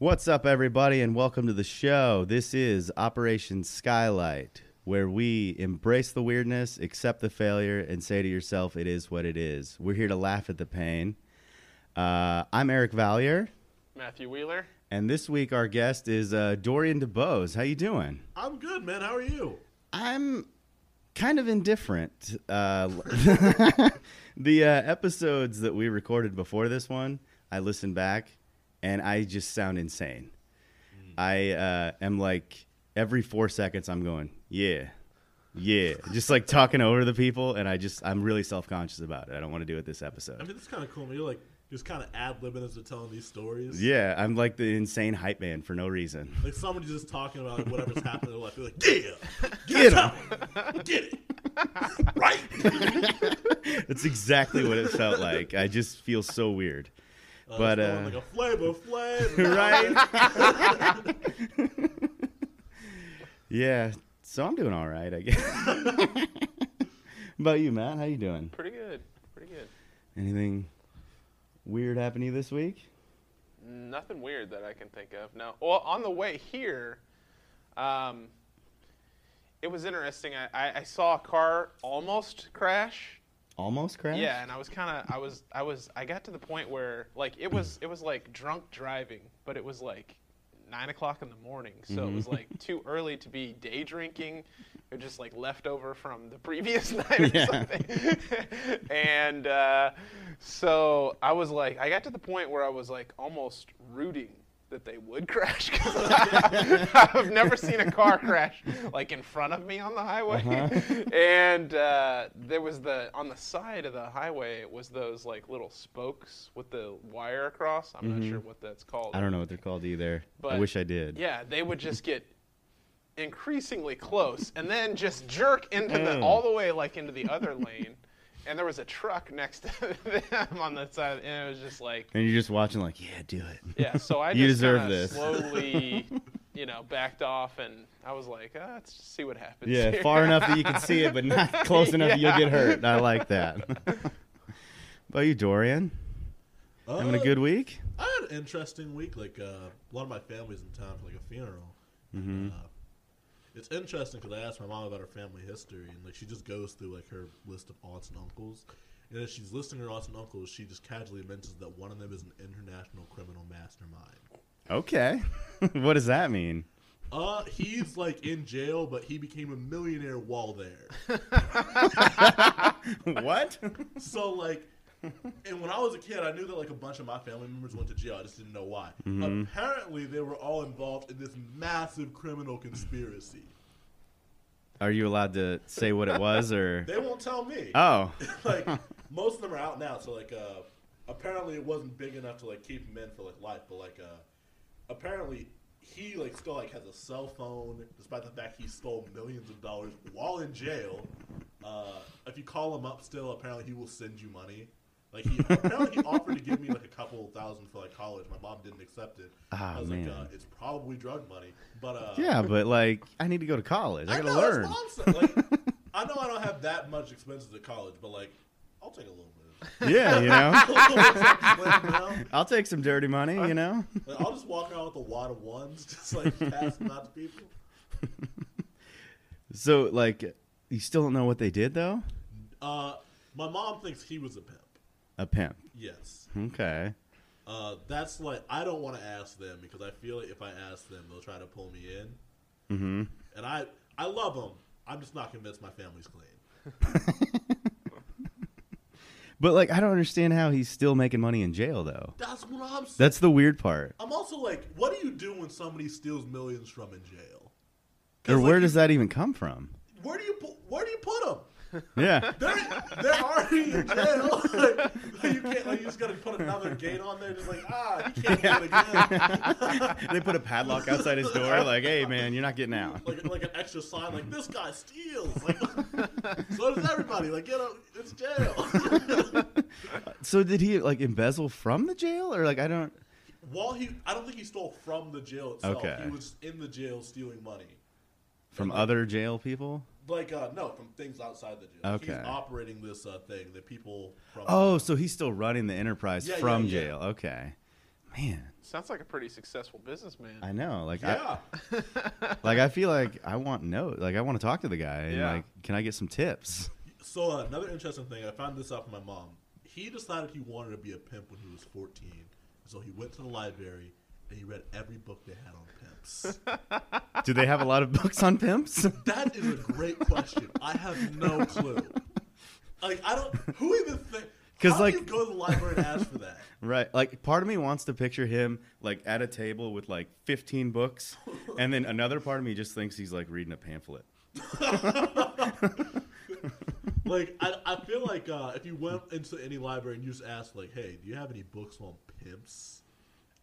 What's up, everybody, and welcome to the show. This is Operation Skylight, where we embrace the weirdness, accept the failure, and say to yourself, it is what it is. We're here to laugh at the pain. Uh, I'm Eric Valier, Matthew Wheeler. and this week our guest is uh, Dorian DeBose. How you doing? I'm good, man. How are you? I'm kind of indifferent. Uh, the uh, episodes that we recorded before this one, I listened back, and I just sound insane. I uh, am like every four seconds, I'm going, yeah, yeah, just like talking over the people, and I just I'm really self conscious about it. I don't want to do it this episode. I mean, it's kind of cool. Man. You're like just kind of ad libbing as they're telling these stories. Yeah, I'm like the insane hype man for no reason. Like somebody's just talking about like, whatever's happening in their life. You're like, yeah, Get him. get it, right? That's exactly what it felt like. I just feel so weird. Uh, But, it's going uh, like a flavor flavor, right? yeah. So I'm doing all right, I guess. How about you, Matt? How you doing? Pretty good. Pretty good. Anything weird happen to you this week? Nothing weird that I can think of. No. Well, on the way here, um, it was interesting. I, I, I saw a car almost crash. Almost crashed. Yeah, and I was kind of, I was, I was, I got to the point where like it was, it was like drunk driving, but it was like nine o'clock in the morning, so it was like too early to be day drinking, or just like leftover from the previous night or Yeah. something. and uh, so I was like, I got to the point where I was like almost rooting that they would crash because I've never seen a car crash like in front of me on the highway. and uh, there was the on the side of the highway it was those like little spokes with the wire across. I'm not sure what that's called. I don't know what they're called either. But I wish I did. Yeah, they would just get increasingly close and then just jerk into the Mm. all the way like into the other lane. And there was a truck next to them on the side, and it was just like, And you're just watching, like, yeah, do it. yeah. So I You just deserve this. slowly, you know, backed off, and I was like, ah, let's just see what happens. Yeah, here." far enough that you can see it, but not close enough that you'll get hurt. I like that. about you, Dorian? Having a Uh, good week? I had an interesting week. Like uh, a lot of my family's in town for like a funeral. Mm-hmm. Uh, it's interesting because I asked my mom about her family history, and like she just goes through like her list of aunts and uncles. And as she's listing her aunts and uncles, she just casually mentions that one of them is an international criminal mastermind. Okay. what does that mean? Uh, he's like in jail, but he became a millionaire while there. what? So like, and when I was a kid, I knew that like a bunch of my family members went to jail. I just didn't know why. Apparently, they were all involved in this massive criminal conspiracy. Are you allowed to say what it was, or? They won't tell me. Oh. like most of them are out now. So like, uh, apparently it wasn't big enough to like keep him in for like life. But like, uh, apparently he like still like has a cell phone, despite the fact he stole millions of dollars while in jail. Uh, if you call him up still, apparently he will send you money. Like he apparently he offered to give me like a couple thousand for like college. My mom didn't accept it. Ah, I was man. like, uh, it's probably drug money. But uh, Yeah, but like, I need to go to college. I gotta know, learn. That's what I'm. Like, I know I don't have that much expenses at college, but like, I'll take a little bit. Yeah, you know. A little bit, you know? I'll take some dirty money, you know. Like, I'll just walk around with a wad of ones, just like pass them out to people. So like, you still don't know what they did though. Uh, my mom thinks he was a pimp. A pimp. Yes. Okay. Uh, that's like I don't want to ask them because I feel like if I ask them, they'll try to pull me in. Mm-hmm. And I, I love them. I'm just not convinced my family's clean. But like, I don't understand how he's still making money in jail though. That's what I'm saying. That's the weird part. I'm also like, what do you do when somebody steals millions from in jail? Or where you- does that even come from? Where do you put? Where do you put them? Yeah. They're they're already in jail. like, you can't. Like, you just gotta put another gate on there. Just like ah, you can't get it again. they put a padlock outside his door, like, "Hey, man, you're not getting out." like like an extra sign. Like this guy steals. Like so does everybody. Like get out. It's jail. So did he like embezzle from the jail, or like I don't? While he, I don't think he stole from the jail itself. Okay. He was in the jail stealing money. From other jail people? Like uh, no, from things outside the jail. Okay. He's operating this uh, thing that people from. Oh, so he's still running the enterprise Yeah, from yeah, yeah. jail. Okay. Man, Sounds like a pretty successful businessman. I know. Like Yeah. I like I feel like I want no like I want to talk to the guy and Yeah. like can I get some tips? So uh, another interesting thing, I found this out from my mom. He decided he wanted to be a pimp when he was 14. So he went to the library and he read every book they had on pimps. Do they have a lot of books on pimps? that is a great question. I have no clue. Like I don't. Who even think? 'Cause, how do like- you go to the library and ask for that? right. Like part of me wants to picture him like at a table with like 15 books and then another part of me just thinks he's like reading a pamphlet. Like I, I feel like uh, if you went into any library and you just asked like, "Hey, do you have any books on pimps?"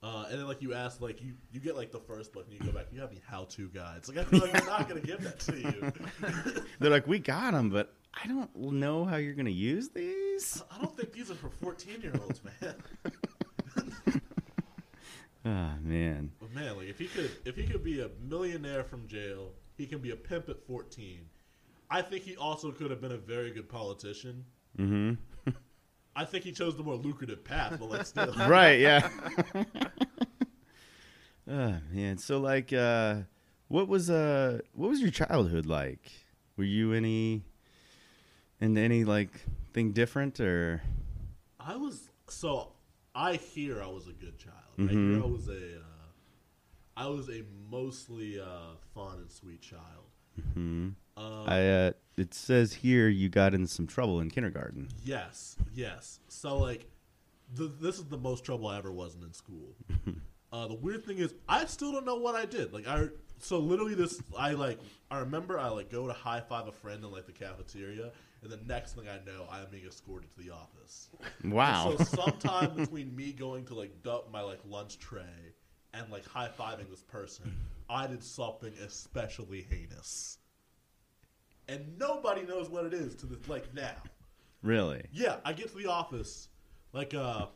Uh, and then like you ask like you you get like the first book and you go back. You have any how to guides? Like I feel like they're not gonna give that to you. They're like, "We got them, but I don't know how you're going to use these." I don't think these are for 14 year olds, man. Ah, man. But man, like if he could if he could be a millionaire from jail, he can be a pimp at 14. I think he also could have been a very good politician. Mhm. I think he chose the more lucrative path, but like still. right, yeah. Ah, man. So like uh what was uh what was your childhood like? Were you any into any like thing different or I was so I hear I was a good child. I Mhm. hear I was a uh, I was a mostly uh, fun and sweet child. hmm Uh, I uh it says here you got in some trouble in kindergarten. Yes, yes. So like, this is the most trouble I ever was in in school. uh, the weird thing is, I still don't know what I did. Like I, so literally this, I like, I remember I like go to high five a friend in like the cafeteria, and the next thing I know, I am being escorted to the office. Wow. So sometime between me going to like dump my like lunch tray and like high fiving this person, I did something especially heinous. And nobody knows what it is to this like now. really? Yeah, I get to the office, like uh,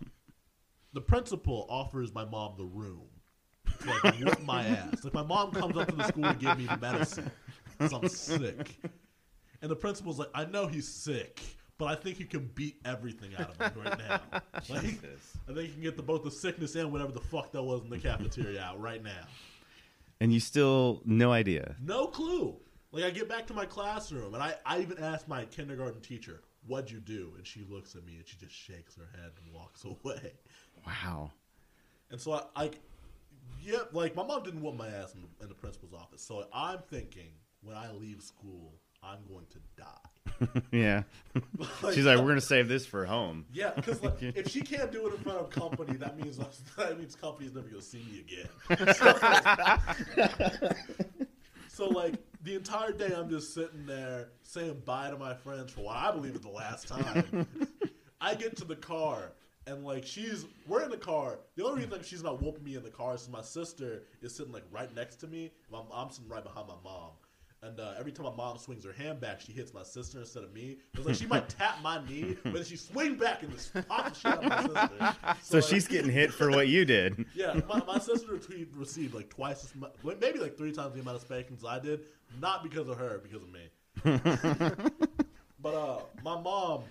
the principal offers my mom the room to like whip my ass. Like my mom comes up to the school to give me medicine because I'm sick, and the principal's like, "I know he's sick, but I think he can beat everything out of him right now. Like, Jesus. I think you can get the, both the sickness and whatever the fuck that was in the cafeteria out right now." And you still no idea. No clue. Like I get back to my classroom and I, I even ask my kindergarten teacher, What'd you do? And she looks at me and she just shakes her head and walks away. Wow. And so I, I yeah, like my mom didn't whoop my ass in the, in the principal's office. So I'm thinking when I leave school, I'm going to die. yeah. She's like, we're gonna save this for home. Yeah, because like, if she can't do it in front of company, that means that means company's never gonna see me again. So, like the entire day, I'm just sitting there saying bye to my friends for what I believe is the last time. I get to the car and like she's we're in the car. The only reason she's not whooping me in the car is my sister is sitting like right next to me. I'm, I'm sitting right behind my mom. And uh, every time my mom swings her hand back, she hits my sister instead of me. It's like she might tap my knee, but then she swing back and just pop the shit out of my sister. So like- she's getting hit for what you did. yeah, my, my sister received, received like twice as much, maybe like three times the amount of spankings I did. Not because of her, because of me. but uh, my mom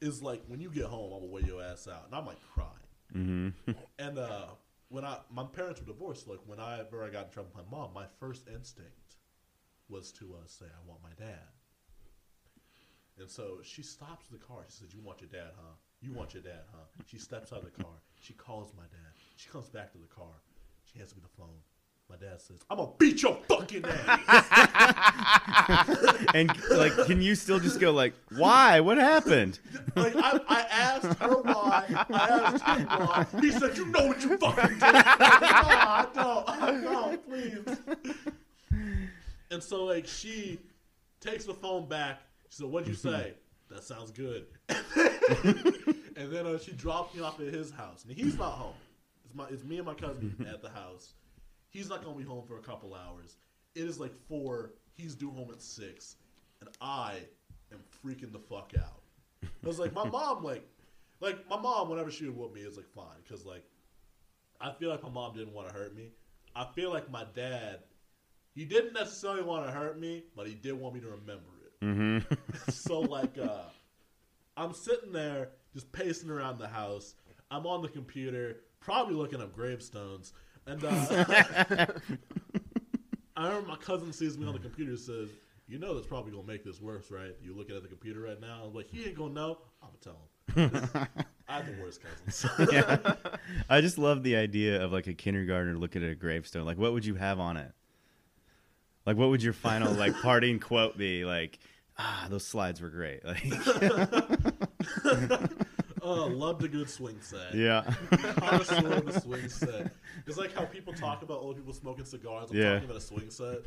is like, when you get home, I'm gonna wear your ass out, and I'm like crying. Mm-hmm. And uh, when I my parents were divorced, like whenever I got in trouble with my mom, my first instinct was to uh, say, "I want my dad." And so she stops the car. She says, "You want your dad, huh? You want your dad, huh?" She steps out of the car. She calls my dad. She comes back to the car. She hands me the phone. My dad says, "I'm gonna beat your fucking ass." And like, can you still just go like, why? What happened? like I, I asked her why. I asked him why. He said, "You know what you fucking did." I like, no, I don't. I don't. Please. And so like she takes the phone back. She said, "What'd you say?" that sounds good. and then uh, she dropped me off at his house, and he's not home. It's my, it's me and my cousin at the house. He's not gonna be home for a couple hours. It is like four. He's due home at six, and I am freaking the fuck out. I was like, my mom, like, like my mom, whenever she would whoop me, is like fine, because like, I feel like my mom didn't want to hurt me. I feel like my dad, he didn't necessarily want to hurt me, but he did want me to remember it. Mm-hmm. so like, uh, I'm sitting there just pacing around the house. I'm on the computer probably looking up gravestones. And uh, I remember my cousin sees me on the computer and says, "You know that's probably gonna make this worse, right? You're looking at the computer right now." I'm like, "He ain't gonna know." I'm gonna tell him. I have the worst cousins. yeah. I just love the idea of like a kindergartner looking at a gravestone. Like, what would you have on it? Like, what would your final like parting quote be? Like, ah, those slides were great. Like, Oh, loved a good swing set. yeah, Connoisseur of the swing set. It's like how people talk about old people smoking cigars. I'm Yeah. talking about a swing set.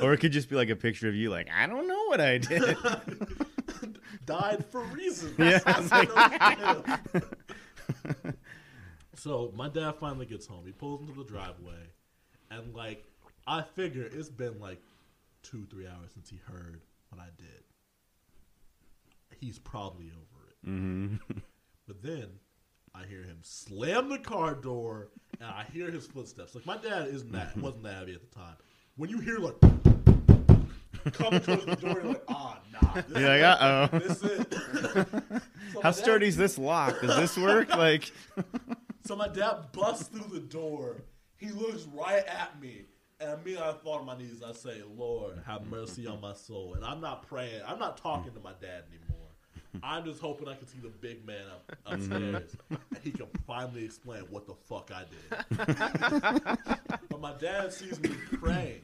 or it could just be like a picture of you. Like, I don't know what I did. Died for reasons. Yeah, That's it's no so my dad finally gets home. He pulls into the driveway, and like I figure it's been like two, three hours since he heard what I did. He's probably over it. Mm-hmm. But then I hear him slam the car door, and I hear his footsteps. Like my dad isn't that wasn't that heavy at the time. When you hear like coming towards the door, you're like, ah, nah. This You're like. This is it. So How sturdy is this lock? Does this work? Like, So my dad busts through the door. He looks right at me. And me, I fall on my knees. I say, Lord, have mercy on my soul. And I'm not praying. I'm not talking to my dad anymore. I'm just hoping I can see the big man up, upstairs. and he can finally explain what the fuck I did. but my dad sees me praying.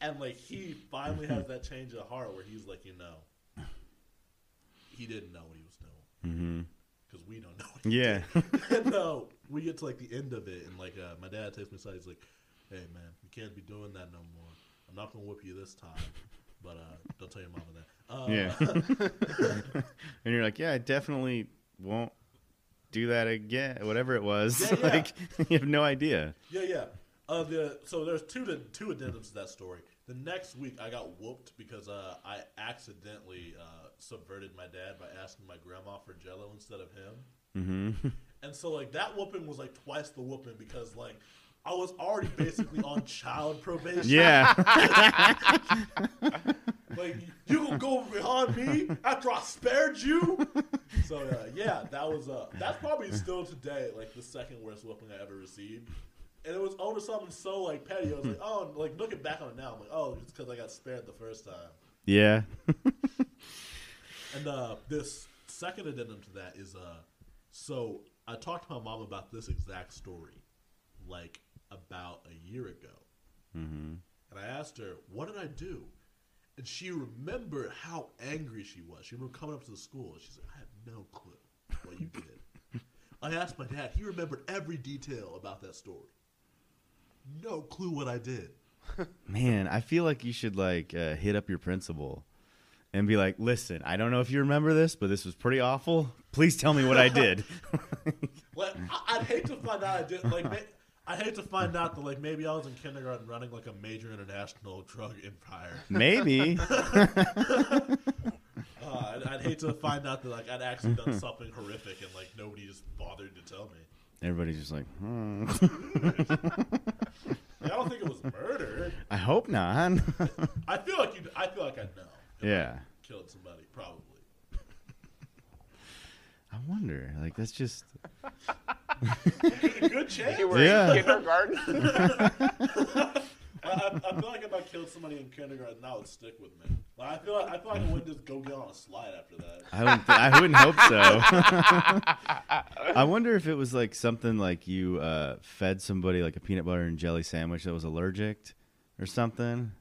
And, like, he finally has that change of heart where he's like, you know, he didn't know what he was doing. mm-hmm Because we don't know what he yeah, and uh, we get to like the end of it, and like uh, my dad takes me aside. He's like, "Hey man, you can't be doing that no more. I'm not gonna whip you this time, but uh, don't tell your mama that." Uh, yeah. and you're like, yeah, I definitely won't do that again. Whatever it was, Yeah, yeah. like, you have no idea. yeah, yeah. Uh, the so there's two to, two addendums to that story. The next week, I got whooped because uh, I accidentally uh, subverted my dad by asking my grandma for Jello instead of him. hmm And so like that whooping was like twice the whooping because like I was already basically on child probation. Yeah. Like you gonna go behind me after I spared you? So uh, yeah, that was uh that's probably still today like the second worst whooping I ever received. And it was over something so like petty. I was like, oh, like looking back on it now, I'm like, oh, it's because I got spared the first time. yeah. And uh, this second addendum to that is uh, so I talked to my mom about this exact story, like about a year ago, hmm and I asked her, "What did I do?" And she remembered how angry she was. She remembered coming up to the school. and She's like, "I have no clue what you did." I asked my dad. He remembered every detail about that story. No clue what I did. Man, I feel like you should like uh, hit up your principal and be like, "Listen, I don't know if you remember this, but this was pretty awful. Please tell me what I did." Like, I'd hate to find out I did. Like, I'd hate to find out that like maybe I was in kindergarten running like a major international drug empire. Maybe. Uh, I'd, I'd hate to find out that like I'd actually done something horrific and like nobody just bothered to tell me. Everybody's just like, hmm. I don't think it was murder. I hope not. I feel like you. I feel like I'd know. if I yeah. killed somebody probably. I wonder. Like that's just Good chance. You were Yeah. in kindergarten. I, I, I feel like if I killed somebody in kindergarten, that would stick with me. Like, I feel like I feel like I wouldn't just go get on a slide after that. I wouldn't. Th- I wouldn't hope so. I wonder if it was like something like you uh, fed somebody like a peanut butter and jelly sandwich that was allergic or something.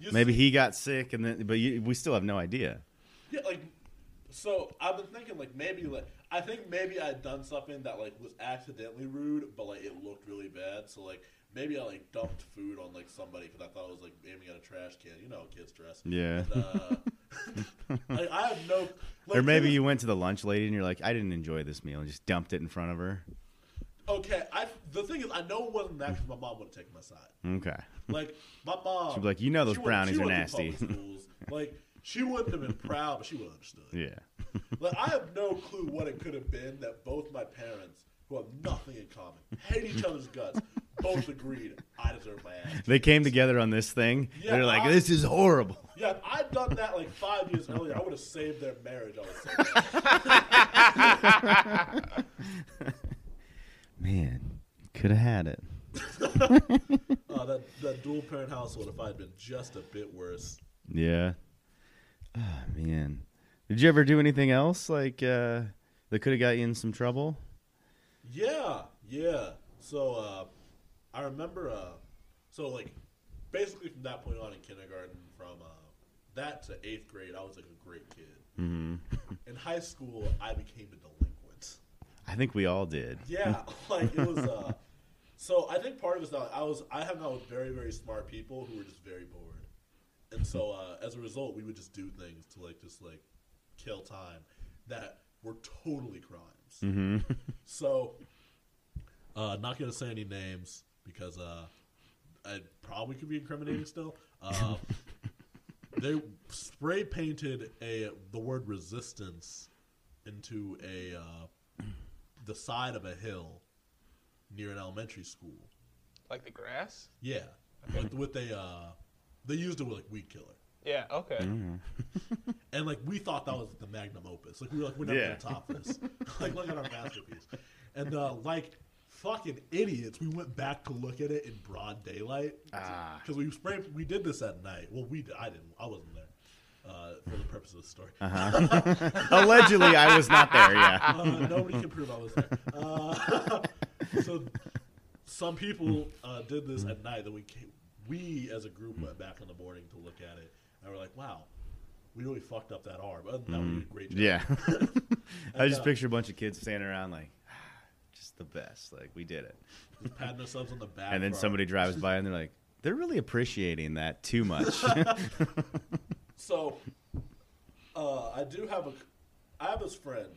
You Maybe see- he got sick, and then but you, we still have no idea. Yeah, like so I've been thinking like maybe like I think maybe I'd done something that like was accidentally rude, but like it looked really bad. So like maybe I like dumped food on like somebody because I thought it was like aiming at a trash can. You know, how kids dress. Yeah. And, uh, like, I have no. Like, or maybe you went to the lunch lady and you're like, I didn't enjoy this meal, and just dumped it in front of her. Okay, I the thing is I know it wasn't that because my mom would have taken my side. Okay. Like my mom, She'd be like, "You know those went- brownies are nasty." Like she wouldn't have been proud, but she would have understood. Yeah. Like I have no clue what it could have been that both my parents, who have nothing in common, hate each other's guts, both agreed I deserve my ass. They came together on this thing. Yeah, They're like, I- this is horrible. Yeah, if I'd done that like five years earlier, I would have saved their marriage. I would say. Man, could have had it. Uh, that that dual parent household, if I had been just a bit worse, Yeah. Ah, man. Did you ever do anything else like uh, that could have got you in some trouble? Yeah, yeah. So uh, I remember. Uh, so like, basically from that point on in kindergarten, from uh, that to eighth grade, I was like a great kid. hmm In high school, I became a delinquent. I think we all did. Yeah, like it was. Uh, so I think part of it is that I was I hung out with very very smart people who were just very bored, and so uh, as a result, we would just do things to like just like kill time that were totally crimes. hmm So, uh, not gonna say any names because uh, I probably could be incriminating still. Uh, they spray painted a the word resistance into a uh, the side of a hill near an elementary school. Like the grass? Yeah, like with a uh, they used it with like weed killer. Yeah. Okay. And like we thought that was the magnum opus. Like we were like, we're never Yeah. gonna top this. like look at our masterpiece. And uh, like fucking idiots, we went back to look at it in broad daylight. Ah. Because we sprayed. We did this at night. Well, we did, I didn't. I wasn't there. Uh, for the purpose of the story. Uh-huh. Allegedly, I was not there. Yeah. Uh, nobody can prove I was there. Uh, so some people uh, did this at night. That we came, we as a group went back in the morning to look at it, and we're like, "Wow, we really fucked up that arm." Other than that, we did a great job. Yeah. I just uh, picture a bunch of kids standing around like, just the best. Like we did it. Just patting ourselves on the back. And then our- somebody drives by and they're like, they're really appreciating that too much. So, uh, I do have a, I have this friend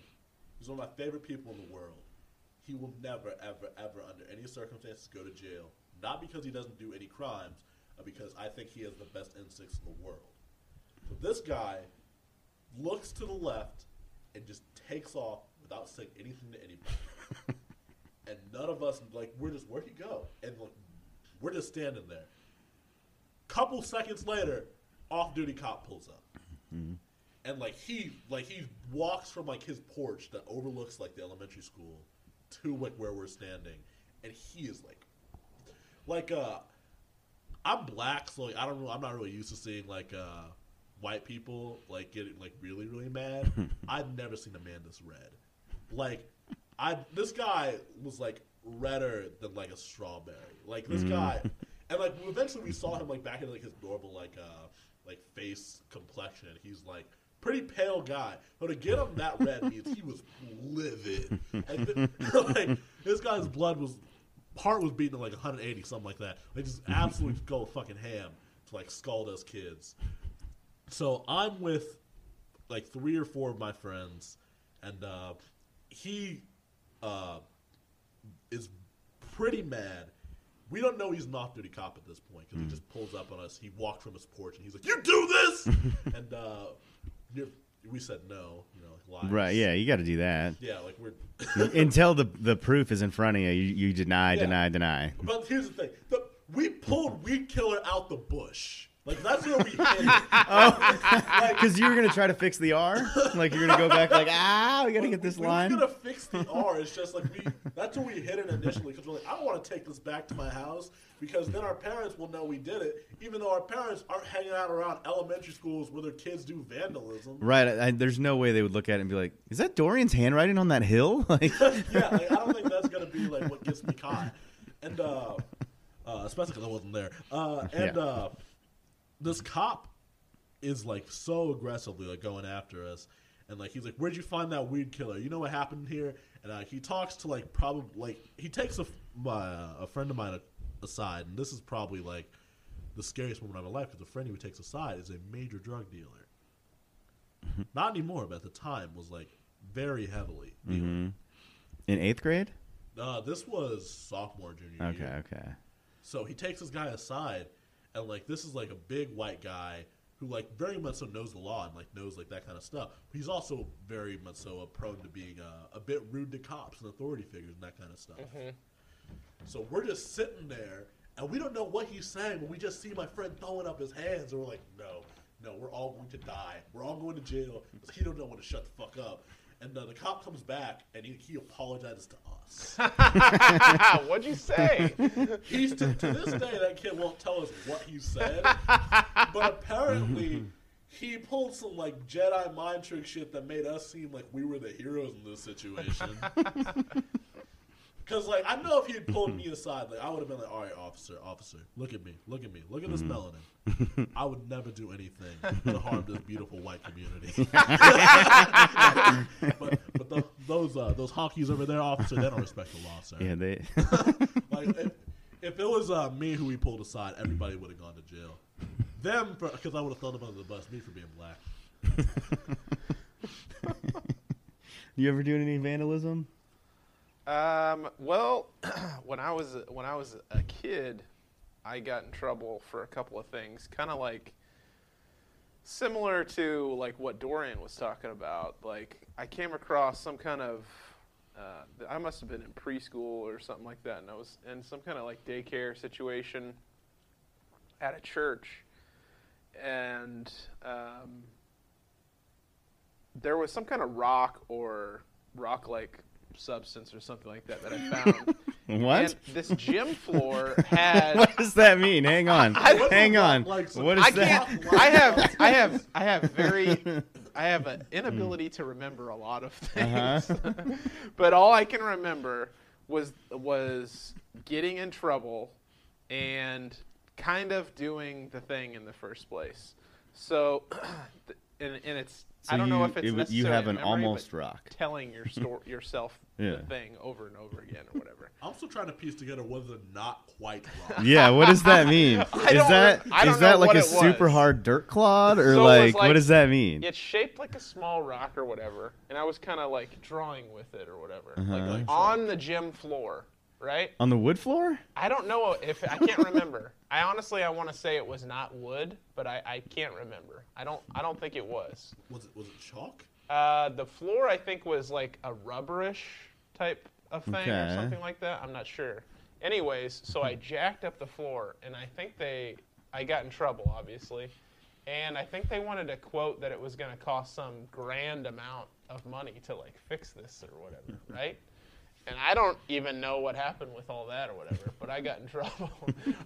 who's one of my favorite people in the world. He will never, ever, ever, under any circumstances, go to jail. Not because he doesn't do any crimes, but because I think he has the best instincts in the world. So this guy looks to the left and just takes off without saying anything to anybody. and none of us like we're just where'd he go? And like, we're just standing there. Couple seconds later, off-duty cop pulls up, mm-hmm. and like he like he walks from like his porch that overlooks like the elementary school to like where we're standing, and he is like, like uh, I'm black, so like I don't know, I'm not really used to seeing like uh white people like getting like really really mad. I've never seen a man this red. Like I this guy was like redder than like a strawberry. Like this guy and like eventually we saw him like back in like his normal like uh like face complexion. He's like pretty pale guy. But to get him that red means he was livid. Th- like this guy's blood was heart was beating like 180 something like that. They just absolutely go fucking ham to like scald us kids. So I'm with like three or four of my friends, and uh, he uh, is pretty mad. We don't know he's an off-duty cop at this point because he just pulls up on us. He walked from his porch and he's like, "You do this," and uh, you're, we said no, you know, like lies. right. Yeah. You got to do that. yeah, like we're. Until the, the proof is in front of you, you, you deny, Yeah. deny, deny. But here's the thing: the, we pulled weed killer out the bush. Like that's where we hit it. Because you were going to try to fix the R? Like you're going to go back like, ah, we got to get this we line. were gonna fix the R. It's just like we. That's where we hit it initially because we're like, I don't want to take this back to my house because then our parents will know we did it, even though our parents aren't hanging out around elementary schools where their kids do vandalism. Right. I, I- there's no way they would look at it and be like, is that Dorian's handwriting on that hill? Like, yeah, like, I don't think that's gonna be like what gets me caught, and uh, uh, especially because I wasn't there. Uh, and Yeah. uh, this cop is like so aggressively like going after us, and like he's like, "Where'd you find that weed killer? You know what happened here?" And uh, he talks to like probably like he takes a my uh, a friend of mine aside, and this is probably like the scariest moment of my life because the friend he takes aside is a major drug dealer. Not anymore, but at the time was like very heavily. dealing. in eighth grade? Uh, this was sophomore, junior Okay. year. Okay. So he takes this guy aside, and like this is like a big white guy who like very much so knows the law and like knows like that kind of stuff. But he's also very much so prone to being uh, a bit rude to cops and authority figures and that kind of stuff. So we're just sitting there, and we don't know what he's saying, but we just see my friend throwing up his hands, and we're like, no, no, we're all going to die. We're all going to jail because he don't know when to shut the fuck up. And uh, the cop comes back and he, he apologizes to us. What'd you say? He's to, to this day that kid won't tell us what he said, but apparently he pulled some like Jedi mind trick shit that made us seem like we were the heroes in this situation. Cause like I know if he had pulled me aside, like I would have been like, "All right, officer, officer, look at me, look at me, look at this melanin. I would never do anything to harm this beautiful white community." but but the, those uh, those honkies over there, officer, they don't respect the law, sir. Yeah, they. Like if, if it was uh, me who he pulled aside, everybody would have gone to jail. Them, because I would have thrown them under the bus. Me for being black. you ever doing any vandalism? Um, well, when I was when I was a kid, I got in trouble for a couple of things, kind of like similar to like what Dorian was talking about. Like I came across some kind of uh, I must have been in preschool or something like that, and I was in some kind of like daycare situation at a church, and um, there was some kind of rock or rock-like substance or something like that that I found. What? And this gym floor had. what does that mean? Hang on. I- Hang on. Like what is I that? I have. I have. I have very. I have an inability to remember a lot of things. Uh-huh. but all I can remember was was getting in trouble and kind of doing the thing in the first place. So, th- and, and it's. So I don't know if it's it was- you have an memory, almost rock. telling your story yourself Yeah. the thing over and over again or whatever. I'm still trying to piece together what is a not quite wrong. Yeah, what does that mean? Is don't that rem- is that like a super hard dirt clod or So like, like- what does that mean? It's shaped like a small rock or whatever, and I was kind of like drawing with it or whatever, Uh-huh. like, Like on the gym floor, right? On the wood floor? I don't know if I can't remember. I honestly I want to say it was not wood, but I, I can't remember. I don't I don't think it was. Was it was it chalk? Uh, the floor I think was like a rubberish type of thing or something like that. I'm not sure. Anyways, so I jacked up the floor, and I think they I got in trouble obviously, and I think they wanted to quote that it was going to cost some grand amount of money to like fix this or whatever, right? And I don't even know what happened with all that or whatever, but I got in trouble.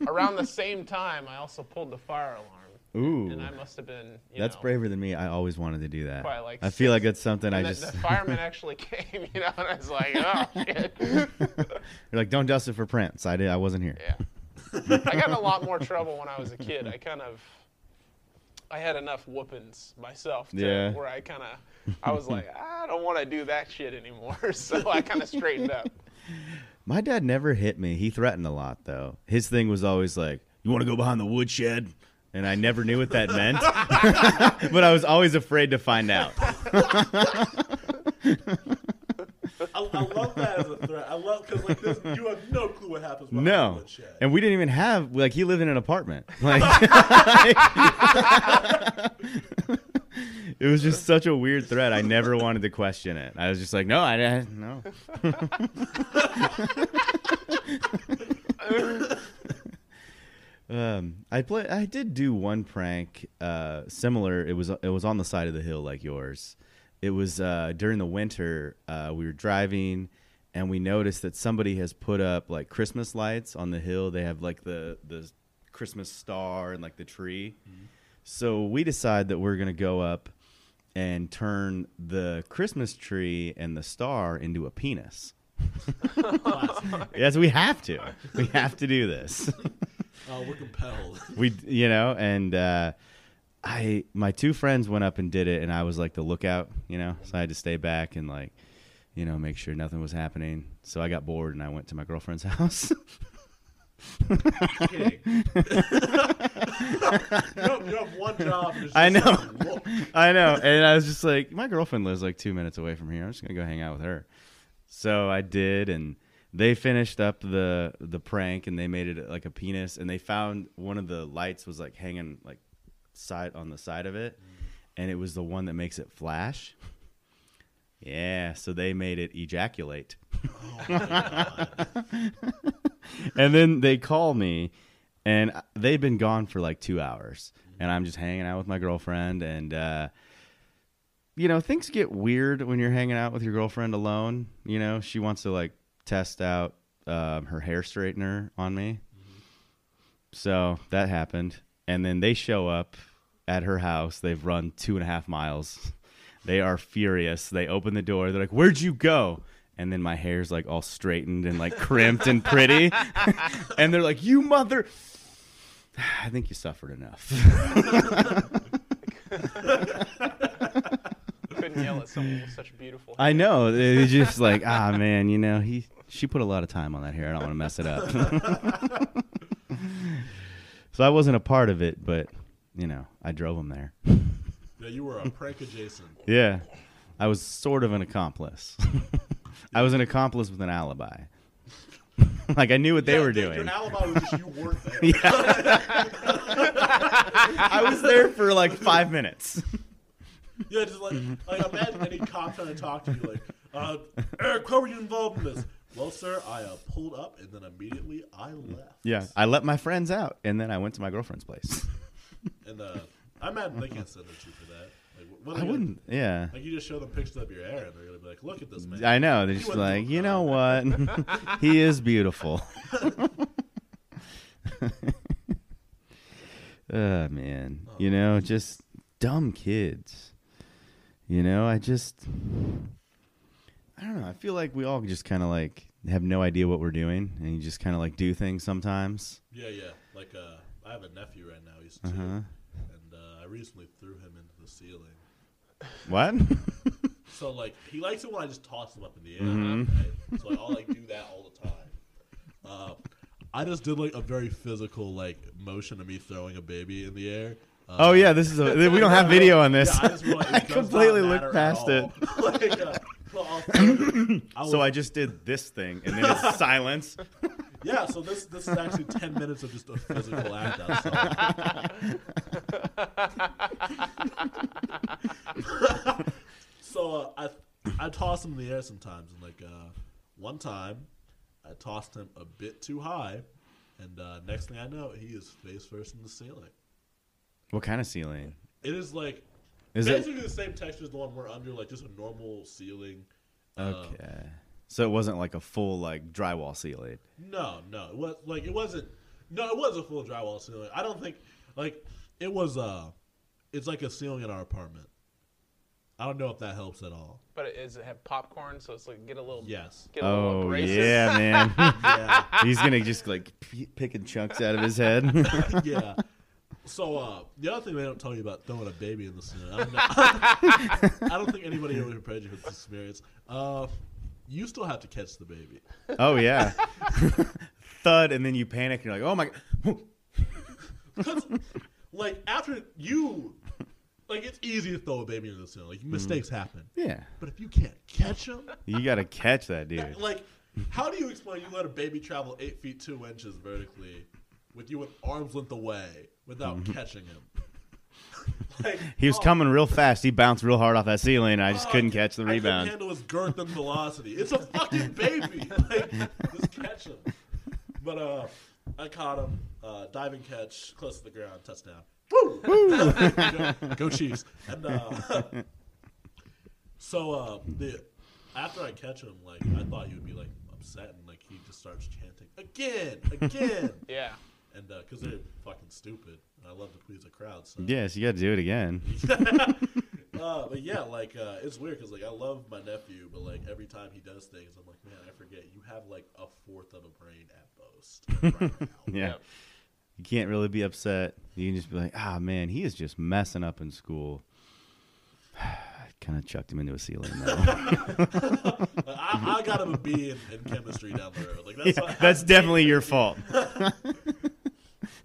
Around the same time, I also pulled the fire alarm, Ooh. and I must have been. You That's know, braver than me. I always wanted to do that. Like I feel like it's something I the, just the fireman actually came, you know, and I was like, oh shit. You're like, don't dust it for prints. I did I wasn't here. yeah. I got in a lot more trouble when I was a kid. I kind of, I had enough whoopings myself to Yeah. where I kind of, I was like, I don't want to do that shit anymore. So I kind of straightened up. My dad never hit me. He threatened a lot though. His thing was always like, "You want to go behind the woodshed?" And I never knew what that meant. but I was always afraid to find out. I, I love that as a threat. I love because like this, you have no clue what happens. No. And we didn't even have like he lived in an apartment. Like It was just such a weird threat. I never wanted to question it. I was just like, "No, I didn't. No." Um, I play. I did do one prank, uh, similar. It was it was on the side of the hill like yours. It was uh, during the winter. Uh, we were driving, and we noticed that somebody has put up like Christmas lights on the hill. They have like the the Christmas star and like the tree. So we decide that we're gonna go up and turn the Christmas tree and the star into a penis. yes, we have to. We have to do this. Oh, we're compelled. we you know and uh i my two friends went up and did it and i was like the lookout you know so i had to stay back and like you know make sure nothing was happening so i got bored and i went to my girlfriend's house Kidding. you, have, you have one job. I know. like, i know and i was just like my girlfriend lives like two minutes away from here i'm just gonna go hang out with her so i did and they finished up the the prank and they made it like a penis and they found one of the lights was like hanging like side on the side of it and it was the one that makes it flash yeah so they made it ejaculate and then they call me and they've been gone for like two hours and i'm just hanging out with my girlfriend and uh, you know, things get weird when you're hanging out with your girlfriend alone. You know, she wants to like test out um, her hair straightener on me. So that happened. And then they show up at her house. They've run two and a half miles. They are furious. They open the door. They're like, Where'd you go? And then my hair's like all straightened and like crimped and pretty. and they're like, You mother. I think you suffered enough. Couldn't yell at someone with such beautiful. Hair. I know. It's just like, ah, man, you know, he she put a lot of time on that hair. I don't want to mess it up. so I wasn't a part of it, but you know, I drove him there. Yeah, you were a prank adjacent. Yeah, I was sort of an accomplice. I was an accomplice with an alibi. like I knew what they Yeah, were Your doing. alibi was just you weren't there. I was there for like five minutes. Yeah, just like like imagine any cop trying to talk to you like, uh, Eric, how were you involved in this? Well, sir, I uh, pulled up and then immediately I left. Yeah, I let my friends out, and then I went to my girlfriend's place. And uh, I imagine they can't send you for that. Like, what I wouldn't. Yeah. Like you just show them pictures of your hair and they're gonna be like, look at this man. I know. They're He just like, you know what? he is beautiful. oh man. You know, just dumb kids. You know, I just I don't know. I feel like we all just kind of like have no idea what we're doing and you just kind of like do things sometimes. Yeah, yeah. Like uh, I have a nephew right now. He's 2 Uh-huh. and uh, I recently threw him into the ceiling. What? So like he likes it when I just toss him up in the air. Mhm. Right? So like, I'll like do that all the time. Uh, I just did like a very physical like motion of me throwing a baby in the air. Uh, oh yeah, this is a, we don't have video on this. Yeah, I, I completely looked past it. like, uh, so I'll throw- I So I just did this thing and then it's silence. yeah. So this this is actually ten minutes of just a physical act outside. so uh, I I toss him in the air sometimes, and like uh, one time I tossed him a bit too high, and uh, next thing I know, he is face first in the ceiling. What kind of ceiling? It is like Is it basically the same texture as the one we're under, like just a normal ceiling. Uh, Okay. So it wasn't like a full like drywall ceiling. No, no, it was like it wasn't. No, it was a full drywall ceiling. I don't think like it was. Uh, it's like a ceiling in our apartment. I don't know if that helps at all. But it, does it have popcorn? So it's like get a little. Yes. Get a Oh abrasive? yeah, man. Yeah. He's gonna just like p- picking chunks out of his head. yeah. So uh, the other thing they don't tell you about throwing a baby in the ceiling, I don't, know, I don't think anybody ever prepared you for this experience. Uh, you still have to catch the baby. oh yeah. Thud, and then you panic. and You're like, oh my. god. like after you, like it's easy to throw a baby in the ceiling. Like mistakes happen, Yeah, but if you can't catch them, you gotta catch that dude. like how do you explain you let a baby travel eight feet two inches vertically with you an arm's length away without catching him? like, Mm-hmm. He was oh, coming real fast. He bounced real hard off that ceiling, and I just oh, couldn't catch the I couldn't rebound. handle his girth and velocity. It's a fucking baby. Like, just catch him. But uh, I caught him. Uh, diving catch, close to the ground, touchdown. Woo! go, go Chiefs. And uh, so uh, the after I catch him, like I thought he would be like upset and like he just starts chanting again, again, Yeah. And because they're fucking stupid. And I love to please the crowd. So Yes, you gotta do it again. uh, but yeah, like uh, it's weird because like I love my nephew, but like every time he does things, I'm like, man, I forget you have like a fourth of a brain at most right now. Yeah. Yep. You can't really be upset. You can just be like, ah, man, he is just messing up in school. I kind of chucked him into a ceiling, though. I, I got him a B in, in chemistry down the road. Like that's Yeah, that's definitely your fault.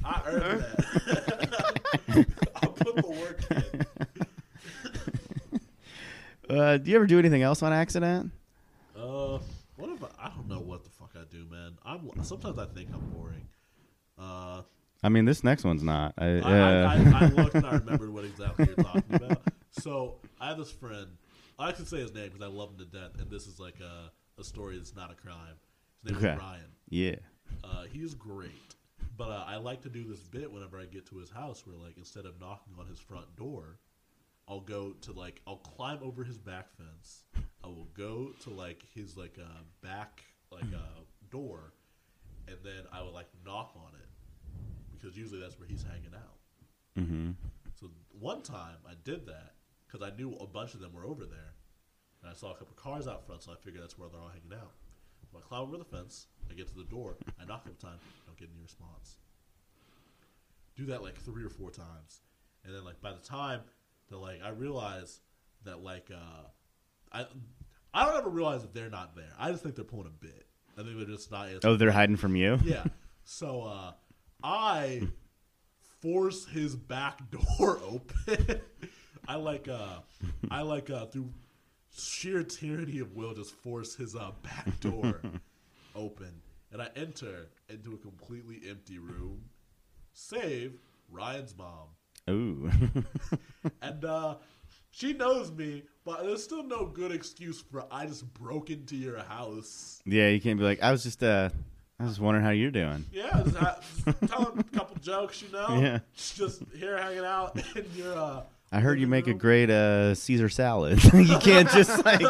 I earned that. I put the work in. Uh, do you ever do anything else on accident? Uh, what if I, I don't know what the fuck I do, man. I'm sometimes I think I'm boring. Uh, I mean, this next one's not. I, I, uh, I, I, I looked and I remembered what exactly you're talking about. So I have this friend. I can say his name because I love him to death, and this is like a, a story that's not a crime. His name Okay. is Ryan. yeah. Uh, he's great, but uh, I like to do this bit whenever I get to his house, where like instead of knocking on his front door, I'll go to like I'll climb over his back fence. I will go to like his like uh, back like uh, door, and then I would like knock on it because usually that's where he's hanging out. Mm-hmm. So one time I did that because I knew a bunch of them were over there, and I saw a couple cars out front, so I figured that's where they're all hanging out. I climb over the fence, I get to the door, I knock a couple times, don't get any response. Do that like three or four times, and then like by the time that like I realize that like uh, I I don't ever realize that they're not there. I just think they're pulling a bit. I think they're just not. Oh, they're hiding from you. Yeah. So uh, I force his back door open. I like uh, I like uh, through sheer tyranny of will, just force his uh, back door open, and I enter into a completely empty room, save Ryan's mom, Ooh. and uh, she knows me, but there's still no good excuse for I just broke into your house. yeah, you can't be like, I was just uh, I was wondering how you're doing. Yeah, just, just telling a couple jokes, you know. Yeah. Just here hanging out in your. Uh, I heard you make a great uh, Caesar salad. you can't just like.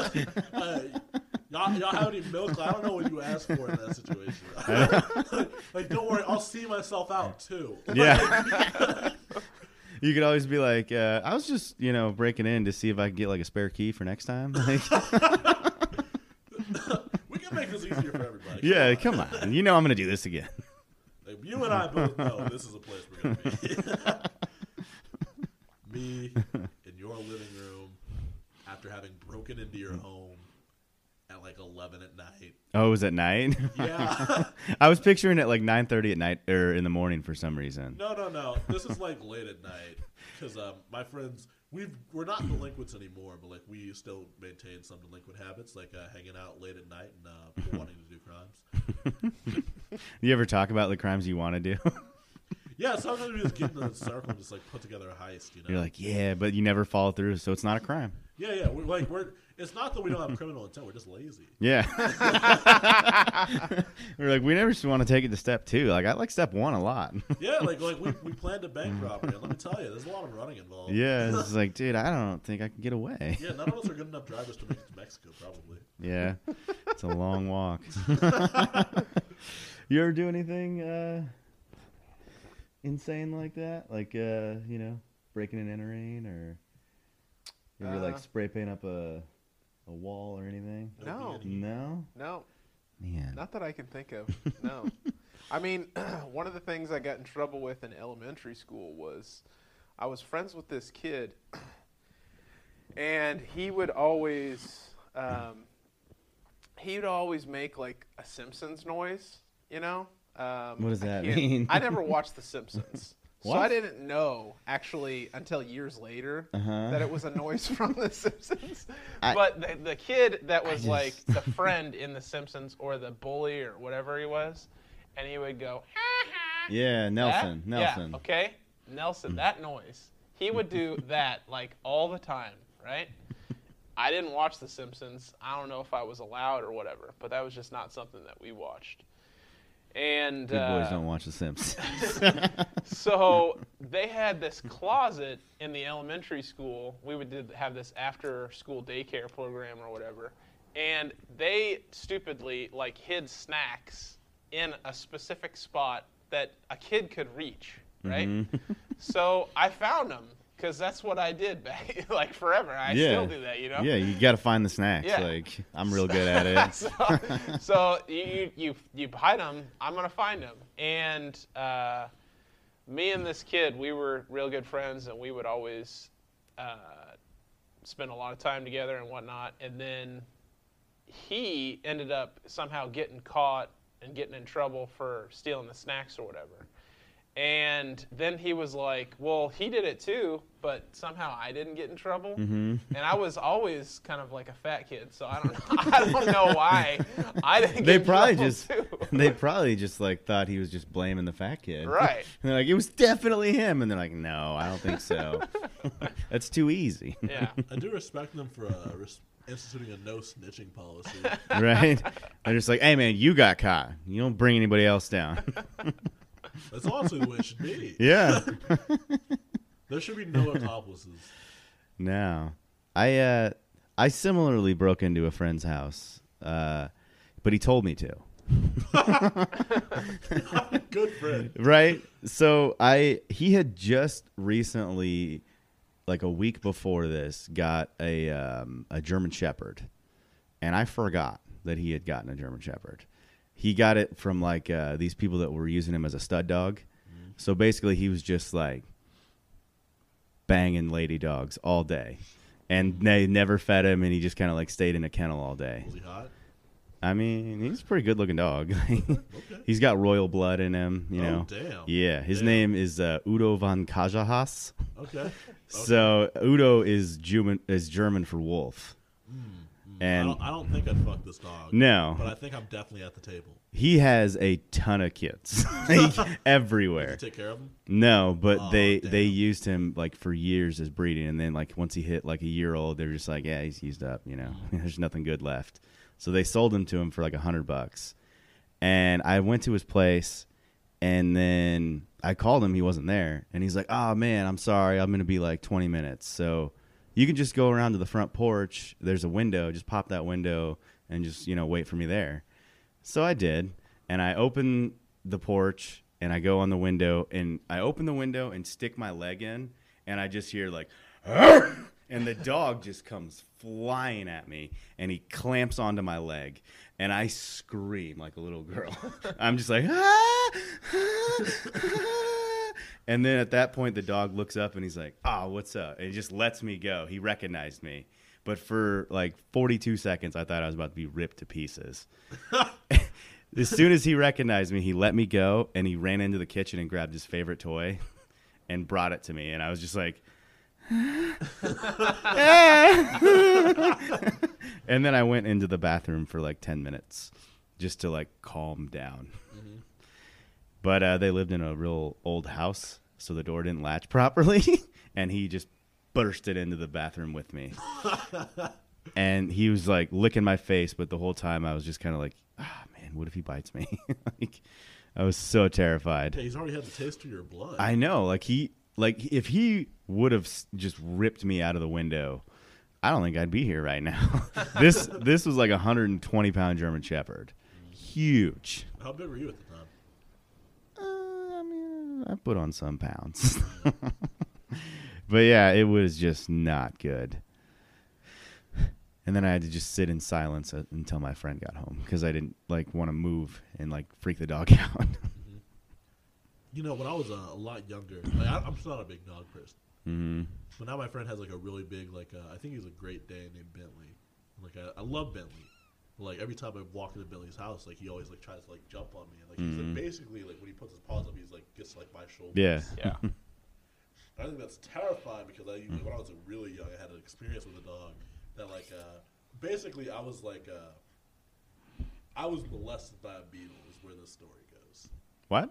Uh, y'all, y'all have any milk? I don't know what you asked for in that situation. like, don't worry, I'll see myself out too. Yeah. you could always be like, uh, I was just, you know, breaking in to see if I could get like a spare key for next time. Like, we can make this easier for everybody. yeah, come on. You know I'm gonna do this again. Like, you and I both know this is a place we're gonna be. Me in your living room after having broken into your home at like eleven at night. Oh, it was at night? Yeah. I was picturing it like 9:30 at night or in the morning for some reason. No, no, no. This is like late at night because um, my friends we've we're not delinquents anymore, but like we still maintain some delinquent habits, like uh, hanging out late at night and uh, wanting to do crimes. You ever talk about the crimes you want to do? Yeah, sometimes we just get in a circle and just like put together a heist. You know? You're like, yeah, but you never follow through, so it's not a crime. yeah, yeah. We're like we're. It's not that we don't have criminal intent. We're just lazy. Yeah. We're like, we never just want to take it to step two. Like, I like step one a lot. Yeah, like like we, we planned a bank robbery. And let me tell you, there's a lot of running involved. yeah, it's like, dude, I don't think I can get away. Yeah, none of us are good enough drivers to make it to Mexico, probably. Yeah, it's a long walk. you ever do anything uh, insane like that? Like, uh, you know, breaking and entering, or you ever like Uh, spray paint up a a wall or anything? No. No, No, man. not that I can think of. No. I mean, one of the things I got in trouble with in elementary school was I was friends with this kid, and he would always um, he would always make like a Simpsons noise, you know. Um, What does that can't- mean? I never watched The Simpsons. So I didn't know actually until years later Uh-huh. that it was a noise from The Simpsons. I- but the, the kid that was just- like the friend in The Simpsons or the bully or whatever he was, and he would go, Yeah, "That?" Nelson. Nelson. Yeah, okay. Nelson, that noise. He would do that like all the time, right? I didn't watch The Simpsons. I don't know if I was allowed or whatever, but that was just not something that we watched. And Good boys uh, don't watch The Simpsons. so they had this closet in the elementary school. We would did have this after school daycare program or whatever. And they stupidly like hid snacks in a specific spot that a kid could reach, right? Mm-hmm. so I found them because that's what I did back like forever. I Yeah. still do that, you know. Yeah, you got to find the snacks. Yeah. Like, I'm real good at it. so, so you, you you you hide them. I'm gonna find them. And uh, me and this kid, we were real good friends, and we would always uh, spend a lot of time together and whatnot. And then he ended up somehow getting caught and getting in trouble for stealing the snacks or whatever. And then he was like, "Well, he did it too, but somehow I didn't get in trouble." Mm-hmm. And I was always kind of like a fat kid, so I don't know, I don't know why I didn't. They get in probably trouble just too. they probably just like thought he was just blaming the fat kid. Right. And they're like, it was definitely him. And they're like, no, I don't think so. That's too easy. yeah. I do respect them for uh, res- instituting a no snitching policy. right? They're just like, hey man, you got caught. You don't bring anybody else down. That's honestly the way it should be. yeah. There should be no accomplices. No, I uh, I similarly broke into a friend's house, uh, but he told me to. Good friend. right so i he had just recently like a week before this got a um, a german shepherd and i forgot that he had gotten a german shepherd he got it from like uh, these people that were using him as a stud dog so basically he was just like banging lady dogs all day and they never fed him and he just kind of like stayed in a kennel all day Was he hot? i mean he's a pretty good looking dog Okay. he's got royal blood in him you know. Oh, know damn. yeah, his Damn. name is uh, Udo von Kajahaas. Okay. So Udo is German is German for wolf, I and don't, I don't think I'd fuck this dog. No. But I think I'm definitely at the table. he has a ton of kids like Did you everywhere. take care of him? No, but Oh, they damn. they used him like for years as breeding, and then like once he hit like a year old, they're just like, yeah, he's used up. You know, there's nothing good left. So they sold him to him for like a hundred bucks, and I went to his place, and then I called him. He wasn't there, and he's like, "Oh man, I'm sorry. I'm gonna be like 20 minutes. So you can just go around to the front porch. There's a window. Just pop that window and just you know wait for me there." So I did, and I open the porch and I go on the window and I open the window and stick my leg in, and I just hear like, and the dog just comes flying at me and he clamps onto my leg and I scream like a little girl. I'm just like, ah, ah, ah." And then at that point the dog looks up and he's like, "Oh, what's up?" And he just lets me go. He recognized me. But for like 42 seconds, I thought I was about to be ripped to pieces. as soon as he recognized me, he let me go and he ran into the kitchen and grabbed his favorite toy and brought it to me. And I was just like, and then I went into the bathroom for like 10 minutes just to like calm down. Mm-hmm. But uh, they lived in a real old house, so the door didn't latch properly. and he just bursted into the bathroom with me. and he was like licking my face, but the whole time I was just kind of like, ah, man, what if he bites me? like, I was so terrified. Yeah, he's already had the taste of your blood. I know, like he, like if he would have just ripped me out of the window, I don't think I'd be here right now. this this was like a 120 pound German Shepherd, huge. How big were you at the time? Uh, I mean, I put on some pounds, but yeah, it was just not good. And then I had to just sit in silence uh, until my friend got home because I didn't like want to move and like freak the dog out. You know, when I was uh, a lot younger, like, I, I'm just not a big dog person. hmm But now my friend has like a really big, like uh, I think he's a Great Dane named Bentley. Like I, I love Bentley. Like every time I walk into Billy's house, like he always like tries to like jump on me. and Like he's like, Mhm. basically like when he puts his paws up, he's like gets like my shoulder. Yeah. Yeah. I think that's terrifying because I like, when I was really young, I had an experience with a dog that like uh, basically I was like uh, I was molested by a beetle is where this story goes. What?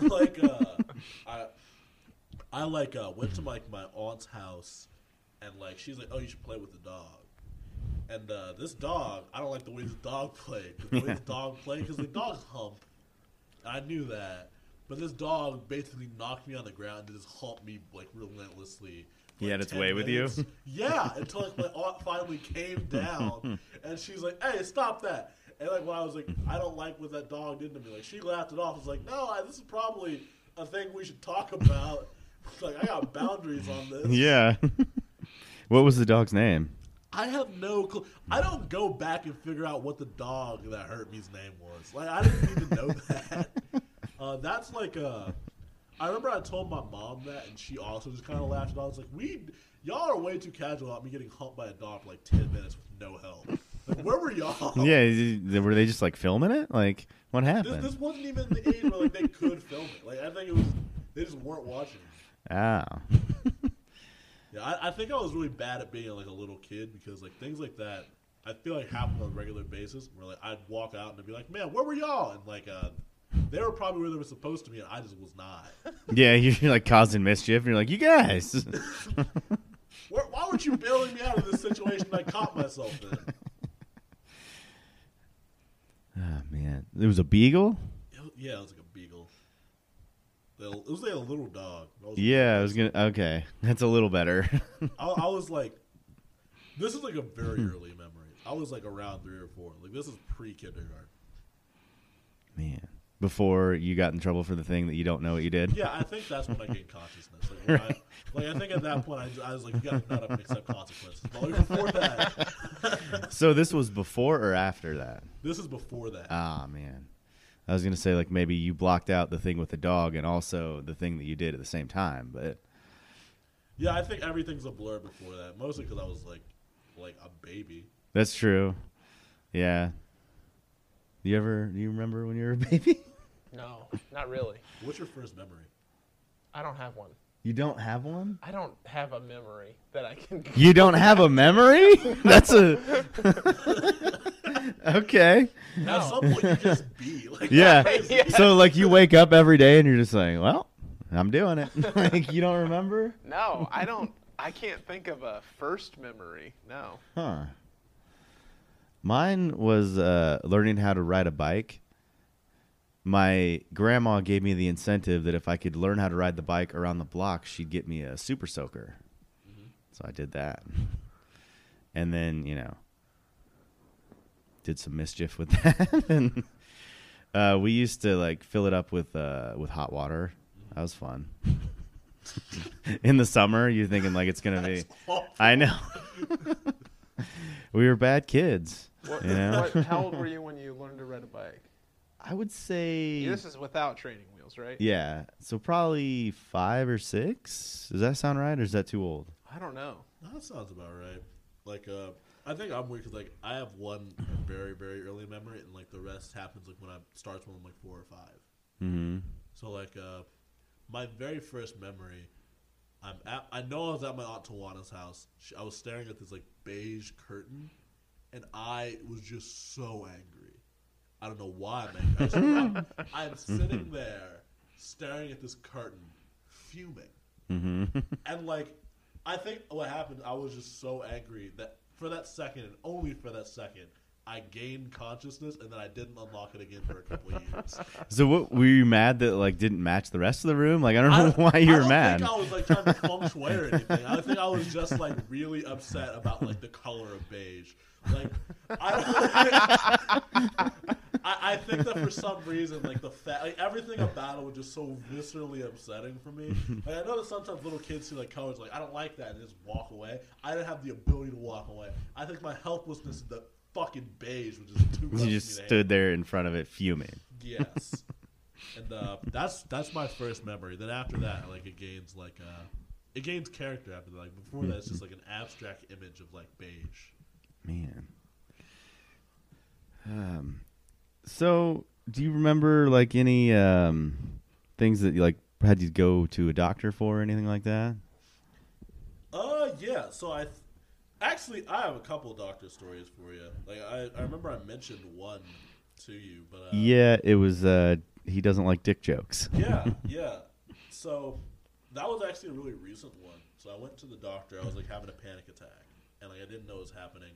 like uh, I I like uh, went to like my aunt's house and like she's like, oh, you should play with the dog. And uh, this dog, I don't like the way this dog played. The way this dog played because the dog hump. I knew that, but this dog basically knocked me on the ground and just humped me like relentlessly. He like, had its 10 way with you? Yeah, until like my aunt finally came down and she's like, "Hey, stop that!" And like when I was like, "I don't like what that dog did to me," like she laughed it off. I was like, "No, I, this is probably a thing we should talk about." like I got boundaries on this. yeah. what was the dog's name? I have no clue. I don't go back and figure out what the dog that hurt me's name was. Like I didn't even know that. Uh, that's like a. I remember I told my mom that, and she also just kind of laughed. And I was like, "We, y'all are way too casual about me getting humped by a dog for like ten minutes with no help. Like, where were y'all? Yeah, were they just like filming it? Like, what This, happened? this wasn't even the age where like they could film it. Like I think it was, they just weren't watching. Oh. Yeah, I, I think I was really bad at being like a little kid because like things like that, I feel like happen on a regular basis. Where like I'd walk out and I'd be like, "Man, where were y'all?" And like uh, they were probably where they were supposed to be, and I just was not. yeah, you're like causing mischief, and you're like, you guys. Where, why weren't you bailing me out of this situation I caught myself in? oh man, it was a beagle. It yeah, it was like a beagle. The- It was like a little dog. I Yeah, I was gonna. Okay, that's a little better. I, I was like, this is like a very early memory. I was like around three or four. Like this is pre kindergarten. Man, before you got in trouble for the thing that you don't know what you did. Yeah, I think that's when I gained consciousness. Like, when I, like I think at that point I, was like, you gotta nut up and accept consequences. But like before that, So this was before or after that? this is before that. Ah, man. I was gonna say like maybe you blocked out the thing with the dog and also the thing that you did at the same time, but Yeah, I think everything's a blur before that. Mostly because I was like, like a baby. that's true. Yeah. Do you ever? Do you remember when you were a baby? No, not really. What's your first memory? I don't have one. You don't have one. I don't have a memory that I can. You don't have a memory? That's a okay. At some point, you just be like, Yeah. Yeah. So like you wake up every day and you're just like, well, I'm doing it. like you don't remember? No, I don't. I can't think of a first memory. No. Huh. Mine was uh, learning how to ride a bike. My grandma gave me the incentive that if I could learn how to ride the bike around the block, she'd get me a super soaker. So I did that. And then, you know, did some mischief with that. and uh, we used to like fill it up with uh, with hot water. That was fun. In the summer, you're thinking like it's gonna be. I know. we were bad kids. What, You know? what, how old were you when you learned to ride a bike? I would say. This is without training wheels, right? Yeah. So probably five or six. Does that sound right, or is that too old? I don't know. That sounds about right. Like, uh, I think I'm weird because like I have one very very early memory, and like the rest happens like when I starts when I'm like four or five. Mm-hmm. So like, uh, my very first memory, I'm at. I know I was at my aunt Tawana's house. She, I was staring at this like beige curtain, and I was just so angry. I don't know why I'm angry. I I'm sitting there staring at this curtain, fuming. Mm-hmm. And like, I think what happened, I was just so angry that for that second, and only for that second, I gained consciousness, and then I didn't unlock it again for a couple of years. so what were you mad that like didn't match the rest of the room? Like I don't I know don't- why you were don't mad. Think I was like trying to feng shui or anything. I think I was just like really upset about like the color of beige. Like I. I, I think that for some reason, like the fa- like everything about it was just so viscerally upsetting for me. Like I know that sometimes little kids see like colors, like I don't like that, and just walk away. I didn't have the ability to walk away. I think my helplessness is the fucking beige, which is too much. You just to stood there in front of it fuming. Yes. and uh, that's that's my first memory. Then after that, like it gains like uh, it gains character after that. Like before that, it's just like an abstract image of like beige. Man. Um. So, do you remember like any um things that you like had you go to a doctor for or anything like that? Uh, yeah. So I th- actually I have a couple doctor stories for you. Like I, I remember I mentioned one to you, but uh, Yeah, it was. uh He doesn't like dick jokes. yeah, yeah. So that was actually a really recent one. So I went to the doctor. I was like having a panic attack, and like I didn't know it was happening.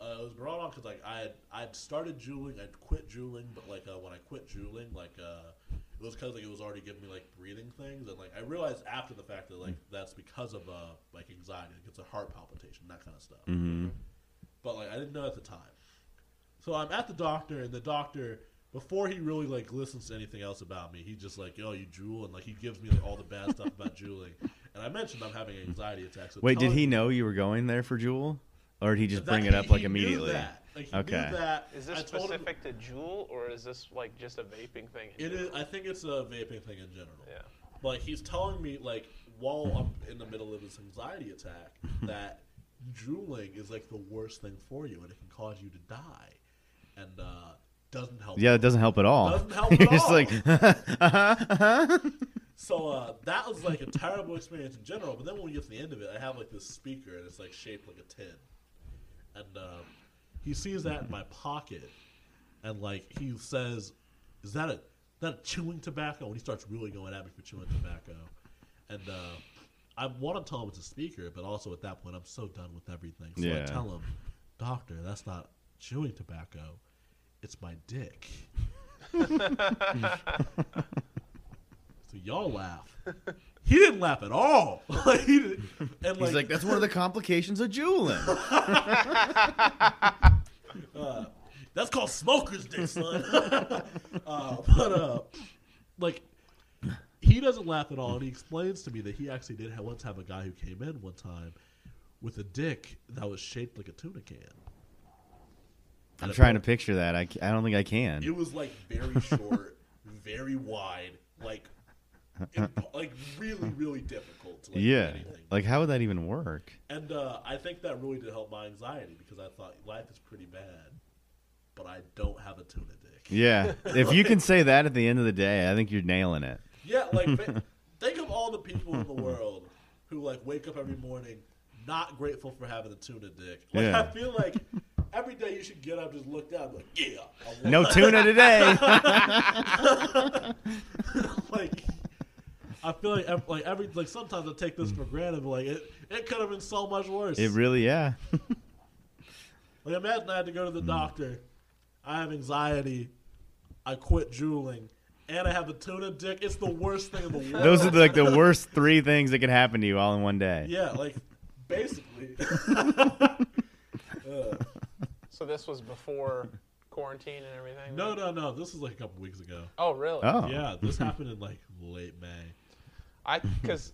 Uh, it was brought on because like I had I'd started juuling, I'd quit juuling, but like uh, when I quit juuling, like uh, it was because like it was already giving me like breathing things, and like I realized after the fact that like that's because of uh like anxiety, like it's a heart palpitation, that kind of stuff. Mm-hmm. But like I didn't know at the time. So I'm at the doctor, and the doctor, before he really like listens to anything else about me, he just like, "Yo, you juul," and like he gives me like all the bad stuff about juuling. And I mentioned I'm having anxiety attacks. So Wait, did he me- know you were going there for Juul, or did he just that- bring it up like he knew immediately? that. Like, he Okay. Knew that. Is this I told him- specific to Juul or is this like just a vaping thing? in It is. general? I think it's a vaping thing in general. Yeah. Like he's telling me like while I'm in the middle of this anxiety attack that juuling is like the worst thing for you and it can cause you to die, and uh, doesn't help. Yeah, it doesn't help at all. Doesn't help You're at just all. like, uh-huh, uh-huh. So uh, that was like a terrible experience in general. But then when we get to the end of it, I have like this speaker and it's like shaped like a tin, and um, he sees that in my pocket, and like he says, "Is that a that a chewing tobacco?" And he starts really going at me for chewing tobacco, and uh, I want to tell him it's a speaker, but also at that point I'm so done with everything. So Yeah. I tell him, "Doctor, that's not chewing tobacco, it's my dick." So y'all laugh. He didn't laugh at all. like, he did, and He's like, that's one of the complications of juuling. uh, that's called smoker's dick, son. uh, but uh, like, he doesn't laugh at all, and he explains to me that he actually did have, once have a guy who came in one time with a dick that was shaped like a tuna can. I'm trying to picture that. I, I don't think I can. It was like very short, very wide, like, imp- like really, really difficult. To, like, yeah. anything. Like, how would that even work? And uh, I think that really did help my anxiety because I thought life is pretty bad, but I don't have a tuna dick. Yeah. if you can say that at the end of the day, I think you're nailing it. Yeah, like think of all the people in the world who like wake up every morning not grateful for having a tuna dick. Like Yeah. I feel like every day you should get up, just look down, like yeah, No tuna today. like I feel like ev- like every like sometimes I take this for granted, but like it it could have been so much worse. it really, yeah. Like imagine I had to go to the doctor. I have anxiety. I quit juuling, and I have a tuna dick. It's the worst thing in the world. Those are like the worst three things that could happen to you all in one day. yeah, like basically. Uh, So this was before quarantine and everything. no, no, no. This was like a couple weeks ago. Oh, really? Oh. Yeah, this happened in like late May. I because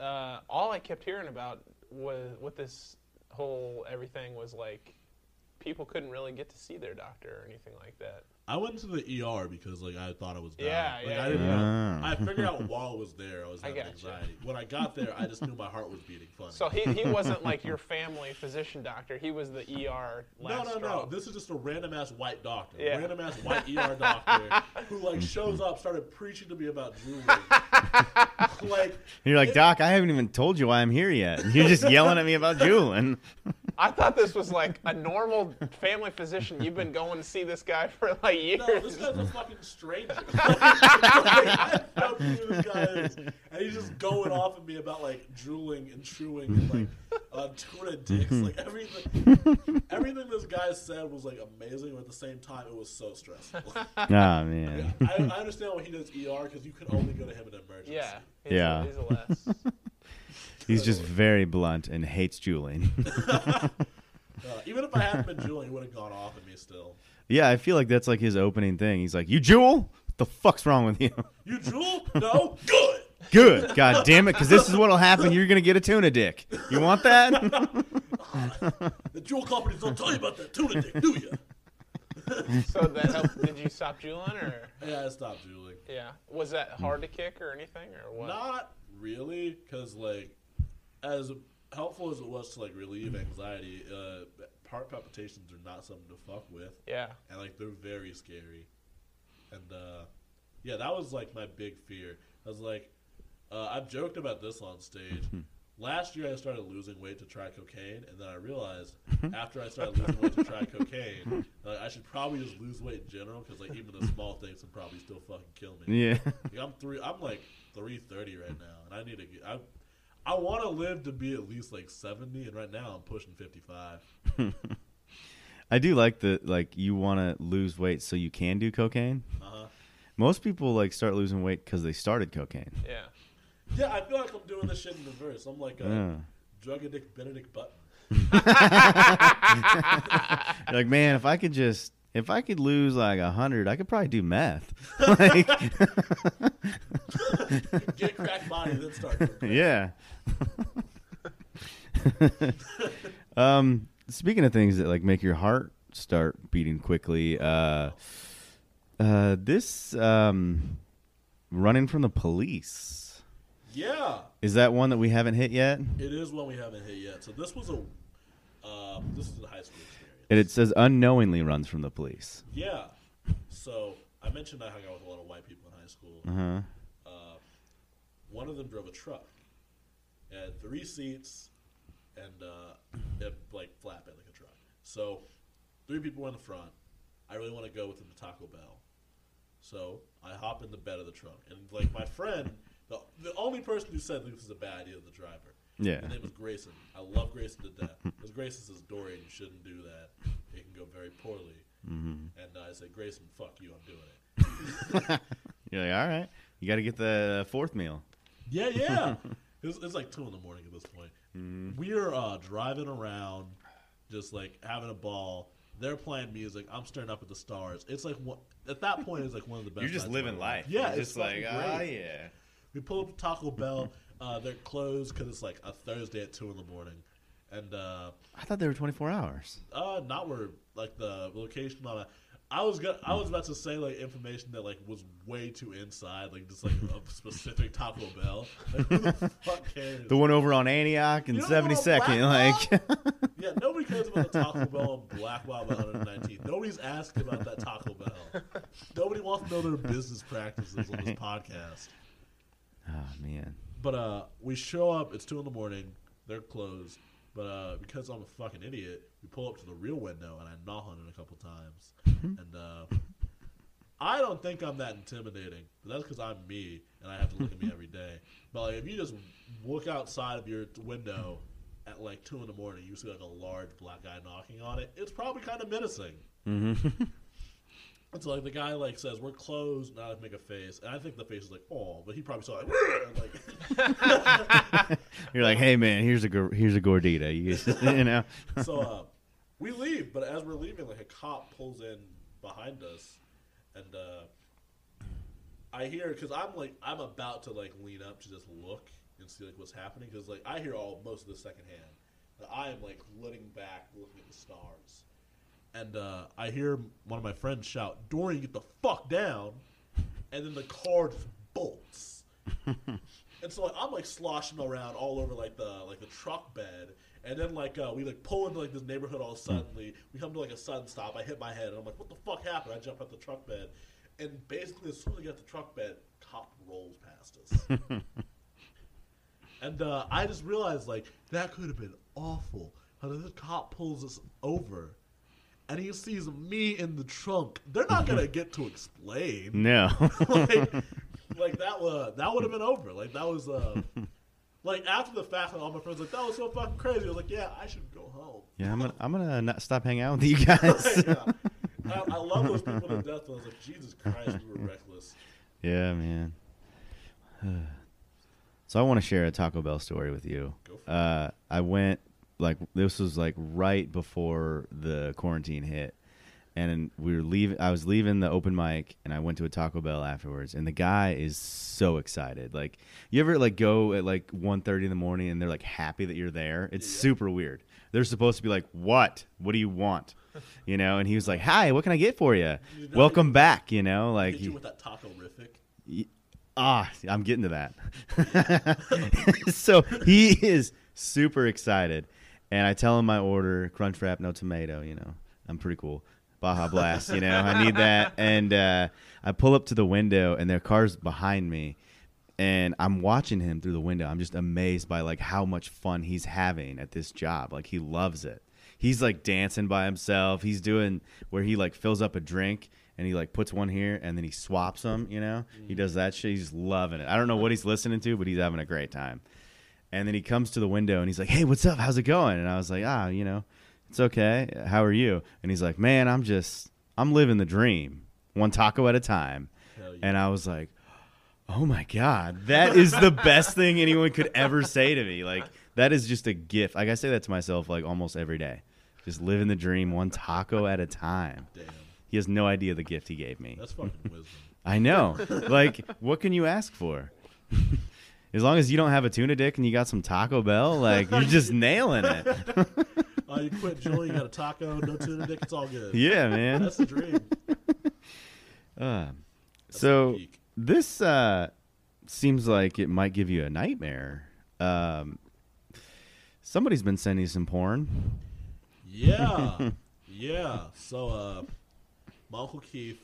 uh, all I kept hearing about was with this whole everything was like people couldn't really get to see their doctor or anything like that. I went to the ER because like I thought I was dying. Yeah, like, yeah, I didn't yeah. know. Ah. I figured out while I was there I was I having gotcha. anxiety. When I got there, I just knew my heart was beating funny. So he, he wasn't like your family physician doctor. He was the ER no, last no, straw. no. This is just a random ass white doctor. Yeah. Random ass white ER doctor who like shows up, started preaching to me about juuling. like You're like, it- Doc, I haven't even told you why I'm here yet. You're just yelling at me about juuling. I thought this was like a normal family physician. You've been going to see this guy for like years. No, this guy's a fucking stranger. like, I have no clue who this guy is. And he's just going off at me about like juuling and chewing and like uh, tuna dicks. Like everything everything this guy said was like amazing, but at the same time it was so stressful. oh man. I, I understand why he does ER because you can only go to him in emergency. yeah. He's Yeah. A, he's a less. He's just very blunt and hates juuling. Uh, even if I hadn't been juuling, he would have gone off at me still. yeah, I feel like that's like his opening thing. He's like, "You juul? What the fuck's wrong with you?" You Juul? No? Good. Good. God damn it, because this is what'll happen. You're gonna get a tuna dick. You want that? The Juul companies don't tell you about that tuna dick, do you? so that helped. Did you stop juuling or? Yeah, I stopped juuling. Yeah. Was that hard to kick or anything or what? Not really, because like, as helpful as it was to like relieve anxiety, uh, heart palpitations are not something to fuck with, Yeah. and like they're very scary. And uh, yeah, that was like my big fear. I was like, uh, I've joked about this on stage. Last year, I started losing weight to try cocaine, and then I realized after I started losing weight to try cocaine, uh, I should probably just lose weight in general because like even the small things can probably still fucking kill me. yeah. Like, I'm three. I'm like three thirty right now, and I need to get. I, I want to live to be at least like seventy, and right now I'm pushing fifty five. I do like the like you want to lose weight so you can do cocaine. Uh huh. Most people like start losing weight because they started cocaine. Yeah. Yeah, I feel like I'm doing this shit in reverse. I'm like a Yeah. drug addict Benedict Button. Like, man, if I could just if I could lose like a hundred, I could probably do meth. like, Get crack body, then start. yeah. um, speaking of things that like make your heart start beating quickly, uh, uh, this um, running from the police Yeah, is that one that we haven't hit yet? it is one we haven't hit yet. So this was a, uh, this is a high school experience. And it says unknowingly runs from the police. Yeah. So I mentioned I hung out with a lot of white people in high school. Uh huh. Uh, one of them drove a truck, had three seats, and uh, it like flatbed like a truck. So three people in the front. I really want to go with them to Taco Bell, so I hop in the bed of the truck, and like my friend, the the only person who said this was a bad idea the driver. Yeah. His name was Grayson. I love Grayson to death. Because Grayson says, Dorian, you shouldn't do that. It can go very poorly. Mm-hmm. And I said, Grayson, fuck you, I'm doing it. You're like, all right. You got to get the fourth meal. Yeah, yeah. it's, it's like two in the morning at this point. Mm-hmm. We are uh, driving around, just like having a ball. They're playing music. I'm staring up at the stars. It's like one, at that point, it's like one of the best. You're just living my life. Yeah, You're it's just like, fucking ah, great. yeah. We pull up to Taco Bell. Uh, they're closed because it's like a Thursday at two in the morning, and uh, I thought they were 24 hours. uh, not where like the location on a. I was gonna, I was about to say like information that like was way too inside, like just like a specific Taco Bell. Like, who the fuck cares? The one over on Antioch and You know the one on 72nd. Like, Yeah, nobody cares about the Taco Bell on Blackwell by 119th. Nobody's asking about that Taco Bell. Nobody wants to know their business practices on this podcast. oh, man. But uh, we show up. It's two in the morning. They're closed. But uh, because I'm a fucking idiot, we pull up to the real window and I knock on it a couple times. and uh, I don't think I'm that intimidating, but that's because I'm me and I have to look at me every day. But like, if you just look outside of your window at like two in the morning, you see like a large black guy knocking on it. It's probably kind of menacing. Mm-hmm. And so like the guy like says we're closed, and I like make a face, and I think the face is like oh, but he probably saw like like You're like, hey, man, here's a gor- here's a gordita. You, you know? so uh, we leave, but as we're leaving, like a cop pulls in behind us, and uh, I hear because I'm like I'm about to like lean up to just look and see like what's happening because like I hear all most of this secondhand. But I am like looking back, looking at the stars, and uh, I hear one of my friends shout, "Dorian, get the fuck down!" And then the car just bolts. And so like, I'm like sloshing around all over like the like the truck bed, and then like uh, we like pull into like this neighborhood all suddenly. We come to like a sudden stop. I hit my head, and I'm like, "What the fuck happened?" I jump out the truck bed, and basically as soon as I get the truck bed, cop rolls past us, and uh, I just realized like that could have been awful. How the cop pulls us over, and he sees me in the trunk. They're not gonna get to explain No. like, like that was that would have been over. Like that was uh, like after the fact, like, all my friends were like that was so fucking crazy. I was like, yeah, I should go home. yeah, I'm gonna I'm gonna not stop hanging out with you guys. yeah. I, I love those people to death. But I was like, Jesus Christ, we were reckless. yeah, man. so I want to share a Taco Bell story with you. Go for it. Uh, I went like this was like right before the quarantine hit, and we were leaving. I was leaving the open mic, and I went to a Taco Bell afterwards. And the guy is so excited. Like you ever like go at like 1.30 in the morning, and they're like happy that you're there. It's Yeah. super weird. They're supposed to be like, "What? What do you want?" You know. And he was like, "Hi, what can I get for you? Welcome back." You know, like you with that taco rific. Ah, I'm getting to that. so he is super excited, and I tell him my order: crunch wrap, no tomato. You know, I'm pretty cool. Baja Blast. You know, I need that. And uh, I pull up to the window, and their car's behind me, and I'm watching him through the window. I'm just amazed by like how much fun he's having at this job. Like he loves it. He's like dancing by himself. He's doing where he like fills up a drink and he like puts one here and then he swaps them. You know, he does that shit. He's loving it. I don't know what he's listening to, but he's having a great time. And then he comes to the window and he's like, "Hey, what's up? How's it going?" And I was like, "Ah, you know, it's okay. How are you?" And he's like, "Man, I'm just I'm living the dream, one taco at a time." Yeah. And I was like, "Oh my god, that is the best thing anyone could ever say to me. Like that is just a gift. Like I say that to myself like almost every day. Just living the dream, one taco at a time." Damn, He has no idea the gift he gave me. that's fucking wisdom. I know. like, what can you ask for? as long as you don't have a tuna dick and you got some Taco Bell, like you're just nailing it. Uh, you quit Julie, you got a taco, no tuna dick, it's all good. yeah, man. That's the dream. Uh, That's so this uh, seems like it might give you a nightmare. Um, somebody's been sending you some porn. Yeah, yeah. So, uh, my uncle Keith,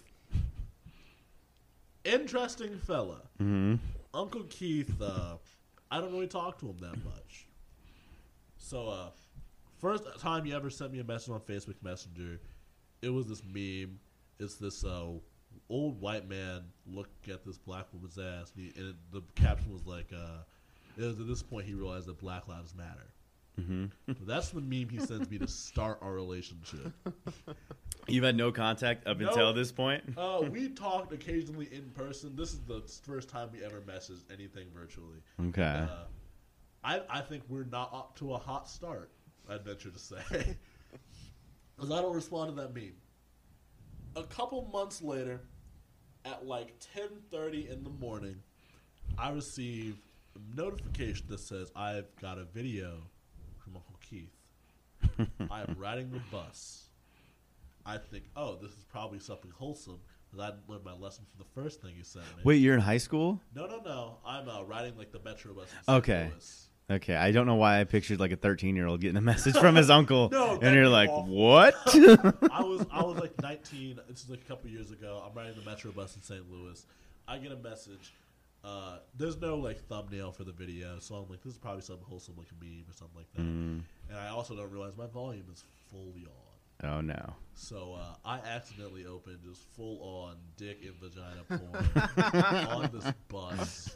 interesting fella. hmm Uncle Keith, uh, I don't really talk to him that much. So, uh, first time he ever sent me a message on Facebook Messenger, it was this meme. It's this uh, old white man look at this black woman's ass, and, he, and the caption was like, uh, it at this point he realized that Black Lives Matter. Hmm That's the meme he sends me to start our relationship. You've had no contact up No. until this point. Uh, we talked occasionally in person. This is the first time we ever messaged anything virtually. Okay. Uh, I I think we're not up to a hot start. I'd venture to say, because I don't respond to that meme. A couple months later, at like ten thirty in the morning, I receive a notification that says I've got a video Keith. I am riding the bus. I think, oh, this is probably something wholesome because I learned my lesson from the first thing you sent me. Wait, you're in high school? No, no, no. I'm uh, riding like the metro bus. in St. Okay. Louis. Okay, I don't know why I pictured like a 13 year old getting a message from his uncle, No, and you're like, awful. what? I was I was like 19. This is like a couple years ago. I'm riding the metro bus in St. Louis. I get a message. Uh, there's no like thumbnail for the video, so I'm like, this is probably something wholesome, like a meme or something like that. Mm, And I also don't realize my volume is fully on. oh no. So uh, I accidentally opened just full on dick and vagina porn on this bus.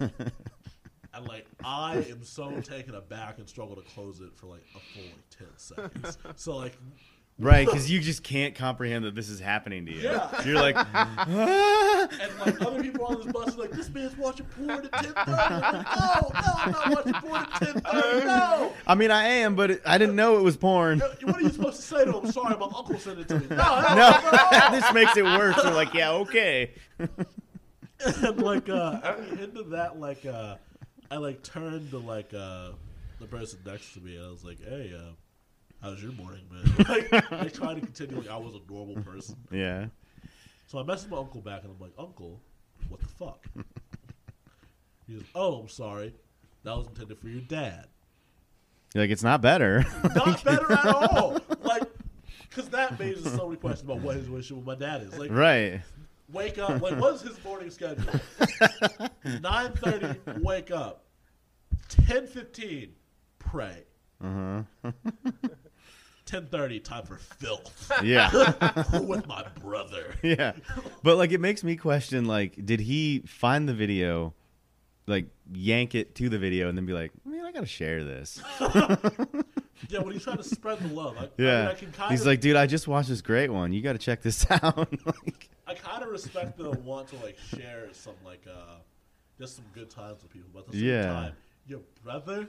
And like I am so taken aback and struggle to close it for like a full like ten seconds. So like Right, because you just can't comprehend that this is happening to you. Yeah. You're like, "Ah." and like other people on this bus are like, this man's watching porn at ten thirty. I'm like, no, no, I'm not watching porn at ten thirty. No. I mean, I am, but it, I didn't know it was porn. What are you supposed to say to him? Sorry, my uncle sent it to me. No, No, this makes it worse. You're like, yeah, okay. and like uh into that like uh I like turned to like uh the person next to me and I was like, Hey, uh how's your morning man? like I tried to continue like I was a normal person. Yeah. So I messaged my uncle back and I'm like, Uncle, what the fuck? he goes, Oh, I'm sorry. That was intended for your dad. You're like, it's not better. Not better at all. Like because that raises so many questions about what his relationship with my dad is. Like, right. wake up. Like, what's his morning schedule? Nine thirty, wake up. Ten fifteen, pray. Uh huh. Ten thirty, time for filth Yeah. with my brother. yeah. But like, it makes me question, like, did he find the video, like, yank it to the video, and then be like, man, I gotta share this. Yeah, when he's trying to spread the love. I, I, mean, Yeah. I can kind He's of, like, dude, I just watched this great one. You gotta check this out. like, I kind of respect the want to like share some like uh, just some good times with people, but at the same Yeah. time, your brother.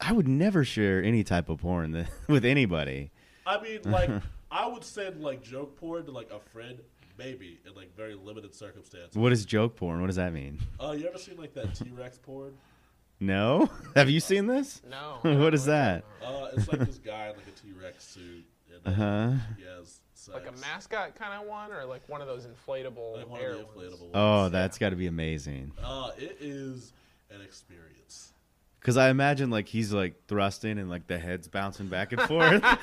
I would never share any type of porn that, with anybody. I mean, like, I would send like joke porn to like a friend, maybe in like very limited circumstances. What is joke porn? What does that mean? Uh, you ever seen like that T Rex porn? No? Have you seen this? No. what is that? Uh, it's like this guy in like a T Rex suit, and Uh huh. he has sex. Like a mascot kind of one, or like one of those inflatable Like one of the inflatable ones. Oh, that's got to be amazing. Uh, it is an experience. Because I imagine like he's like thrusting and like the head's bouncing back and forth.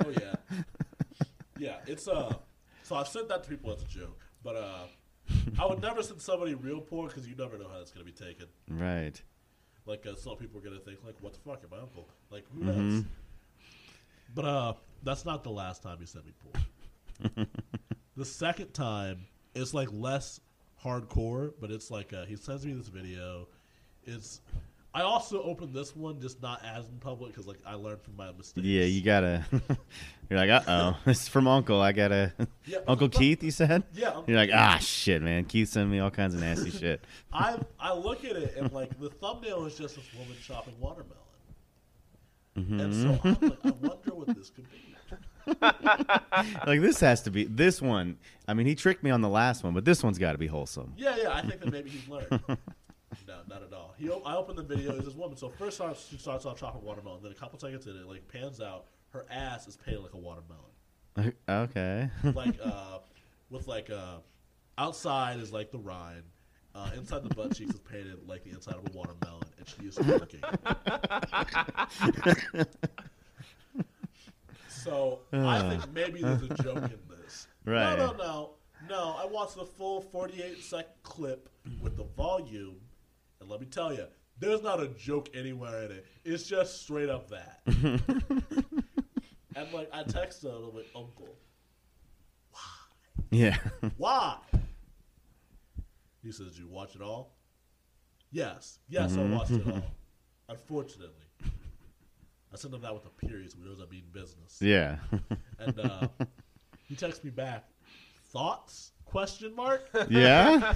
Oh yeah, yeah. It's uh. So I've sent that to people as a joke, but uh, I would never send somebody real porn because you never know how it's gonna be taken. right. Like uh, some people are gonna think like, "What the fuck, am my uncle?" Like who Mhm. knows? But uh, that's not the last time he sent me porn. the second time, it's like less hardcore, but it's like uh, he sends me this video. It's I also opened this one just not as in public because like I learned from my mistakes. Yeah, you gotta. You're like, uh oh, this is from Uncle. I gotta. Yeah, Uncle Keith, you said. Yeah, Uncle You're like, ah, shit, man. Keith sent me all kinds of nasty shit. I I look at it and like the thumbnail is just this woman chopping watermelon, and so. I'm like, I wonder what this could be. like this has to be this one. I mean, he tricked me on the last one, but this one's got to be wholesome. Yeah, yeah, I think that maybe he's learned. No, not at all. He, o- I opened the video. It's this woman. So first off, she starts off chopping watermelon. Then a couple seconds in, it like pans out. Her ass is painted like a watermelon. okay. Like uh, with like uh, outside is like the rind. Uh, inside the butt cheeks is painted like the inside of a watermelon, and she is twerking. so I think maybe there's a joke in this. Right. No, no, no, no. I watched the full 48 second clip with the volume, and let me tell you, there's not a joke anywhere in it. It's just straight up that. and like, I texted him, I'm like, Uncle, why? yeah. why? He says, "You watch it all." Yes, yes, Mhm. I watched it all. unfortunately, I sent him that with a period, so he knows I'm being business. Yeah. And uh, he texts me back, thoughts? Question mark. yeah.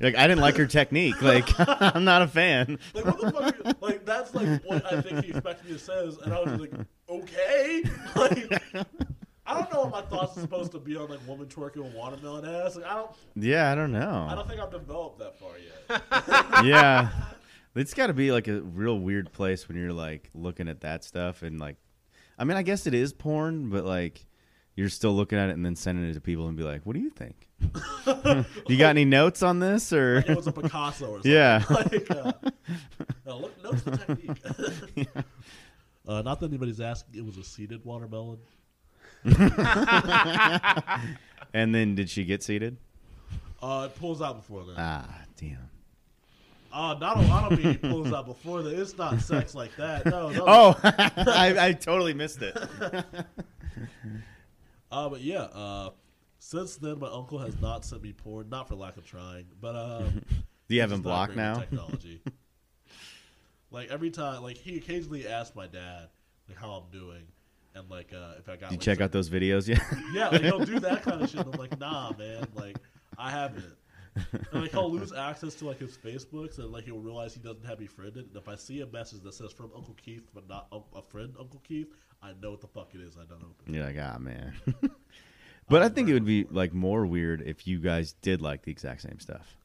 like I didn't like her technique. Like I'm not a fan. Like what the fuck? are- Like that's like what I think he expected me to say, and I was like, okay. Like I don't know what my thoughts are supposed to be on like woman twerking with watermelon ass. Like I don't, Yeah, I don't know. I don't think I've developed that far yet. yeah. It's got to be like a real weird place when you're like looking at that stuff and like I mean, I guess it is porn, but like you're still looking at it and then sending it to people and be like, "What do you think? You got any notes on this or It was a Picasso or something. Yeah. Like, uh, no, look, notice the technique. uh, not that anybody's asking. It was a seeded watermelon. And then did she get seated? Uh, it pulls out before that. Ah, damn. Uh, not a lot of me pulls out before that. It's not sex like that. No, no. Oh, I, I totally missed it. Uh, but yeah, uh, since then, my uncle has not sent me porn, not for lack of trying, but uh, Do you have him blocked now? Technology. like every time, like he occasionally asks my dad like how I'm doing, and like uh, if I got Did you like, check out those videos yet? Yeah, like he'll do that kind of shit. And I'm like, nah, man, like I haven't. And like he'll lose access to like his Facebooks, and like he'll realize he doesn't have me friended. And if I see a message that says from Uncle Keith, but not un- a friend Uncle Keith, I know what the fuck it is. I don't open. You're like, ah, man. But I think it would be like more weird if you guys did like the exact same stuff.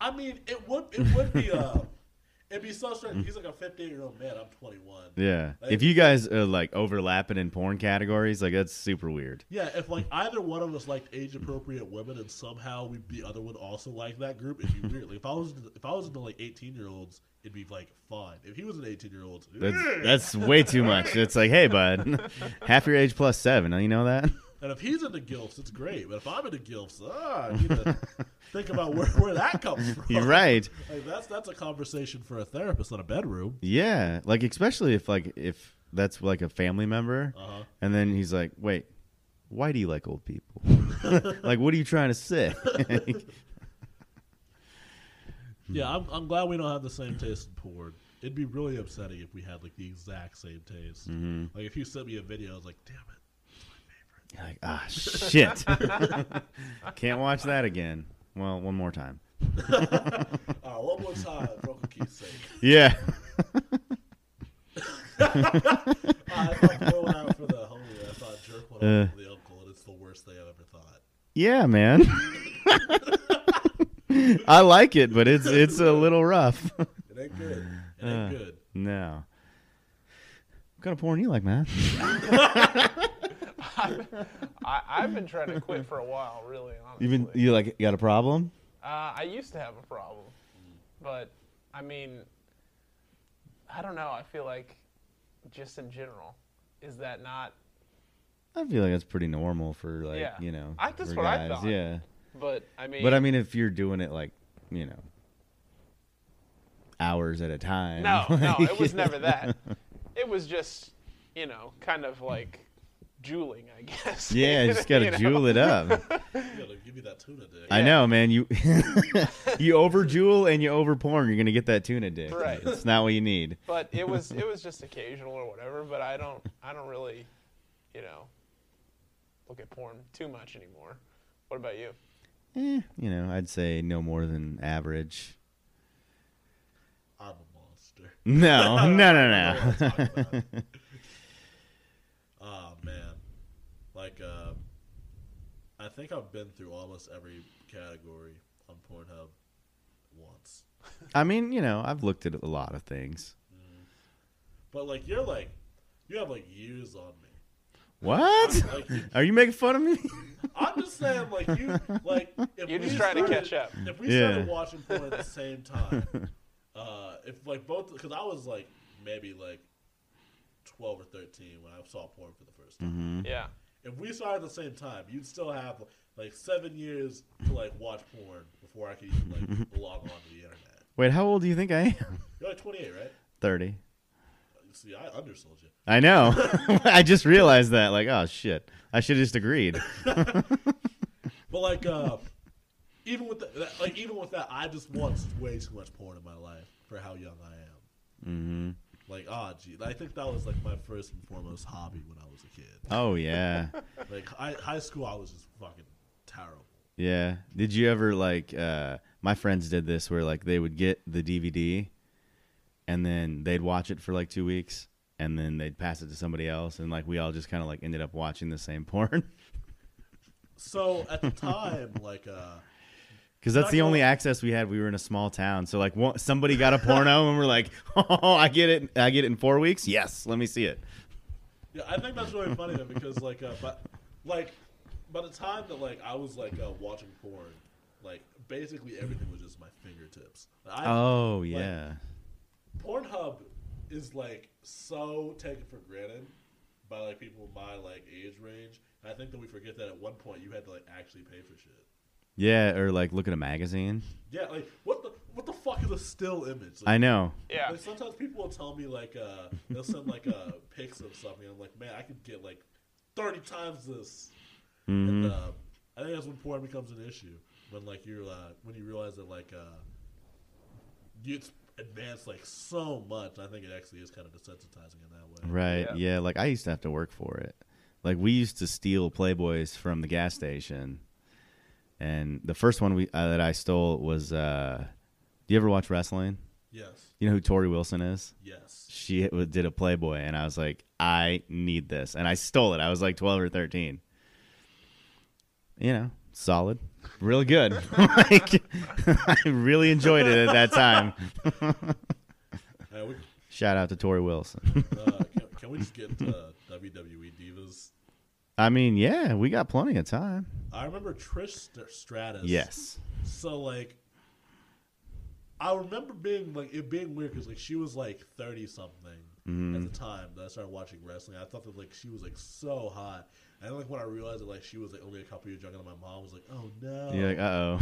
I mean, it would it would be uh, it'd be so strange. He's like a 15 year old man. I'm 21. Yeah. Like- If you guys are like overlapping in porn categories, like that's super weird. Yeah, if like either one of us liked age appropriate women, and somehow we the other one also liked that group, it'd be weird. Like if I was if I was into like 18 year olds, it'd be like fine. If he was an 18 year old, That's that's way too much. It's like, hey, bud, half your age plus seven. You know that? And if he's into gilfs, it's great. But if I'm into gilfs, ah, I need to think about where, where that comes from. You're right. Like that's that's a conversation for a therapist, not a bedroom. Yeah. Like especially if like if that's like a family member, Uh-huh. and then he's like, wait, why do you like old people? like, what are you trying to say? Yeah, I'm, I'm glad we don't have the same taste in porn. It'd be really upsetting if we had like the exact same taste. Mm-hmm. Like if you sent me a video, I was like, damn it. You're like, ah, shit. Can't watch that again. Well, one more time. Uh, one more time, Uncle Keith's sake. Yeah. I thought going out for the homie. I thought jerk one Uh. for the uncle, and it's the worst thing I've ever thought. Yeah, man. I like it, but it's it's a little rough. It ain't good. It ain't Uh. good. no. What kind of porn you like, man? I, I've been trying to quit for a while, really. Honestly. You been you like got a problem? Uh, I used to have a problem, but I mean, I don't know. I feel like, just in general, is that not? I feel like that's pretty normal for like Yeah. you know. I- that's for what I guys. thought. Yeah, But I mean, but I mean, if you're doing it like you know, hours at a time. no, no, it was never that. It was just, you know, kind of like juuling, I guess. Yeah, just gotta You know? juul it up. You gotta give me that tuna dick. I know, man. You you over juul and you over porn, you're gonna get that tuna dick. Right. It's not what you need. But it was it was just occasional or whatever. But I don't I don't really, you know, look at porn too much anymore. What about you? Eh, you know, I'd say no more than average. I'm a monster. No, no, no, I don't know what I'm talking no. about. Oh man, like uh, I think I've been through almost every category on Pornhub once. I mean, you know, I've looked at a lot of things. But like you're like, you have like years on me. What? Like, you- Are you making fun of me? I'm just saying, like you, like if You're we just trying to started- catch up. If we Yeah. started watching porn at the same time, uh, if like both, because I was like maybe like twelve or thirteen when I saw porn for the first time. hmm Yeah. If we started at the same time, you'd still have like seven years to like watch porn before I could even like log on to the internet. Wait, how old do you think I am? You're like 28, right? 30. See, I undersold you. I know. I just realized that. Like, oh, shit. I should have just agreed. But like, uh, even with the, that, like even with that, I just watched way too much porn in my life for how young I am. Mm-hmm. Like, ah, gee, I think that was like my first and foremost hobby when I was a kid. Oh yeah, Like high, high school, I was just fucking terrible. yeah. Did you ever like? uh My friends did this where like they would get the DVD, and then they'd watch it for like two weeks, and then they'd pass it to somebody else, and like we all just kind of like ended up watching the same porn. So at the time, like, uh, Because that's the only access we had. We were in a small town, so like one, somebody got a porno, and we're like, "Oh, I get it! I get it in four weeks. Yes, let me see it." yeah, I think that's really funny though because like, uh, but like, by the time that like I was like uh, watching porn, like basically everything was just my fingertips. I, Oh yeah, Pornhub is like so taken for granted by like people my like age range. I think that we forget that at one point you had to like actually pay for shit. Yeah. Or like look at a magazine. Yeah, like what the what the fuck is a still image? Like, I know. Yeah. Like sometimes people will tell me like uh they'll send like uh pics of something. I'm like, man, I could get like thirty times this. hmm And uh, I think that's when porn becomes an issue when like you're uh, when you realize that like uh it's advanced like so much. I think it actually is kind of desensitizing in that way. Right. Yeah. Yeah. Like I used to have to work for it. Like we used to steal Playboys from the gas station, and the first one we uh, that I stole was. uh Do you ever watch wrestling? Yes. You know who Torrie Wilson is? Yes. She did a Playboy, and I was like, I need this, and I stole it. I was like twelve or thirteen. You know, solid, really good. like, I really enjoyed it at that time. Uh, Shout out to Torrie Wilson. uh, can, can we just get into WWE divas? I mean, yeah, we got plenty of time. I remember Trish St- Stratus. Yes. So like, I remember being like it being weird because like she was like thirty something Mm-hmm. at the time that I started watching wrestling. I thought that like she was like so hot, and then, like when I realized that like she was like only a couple years younger than my mom, was like, oh no. You're like, uh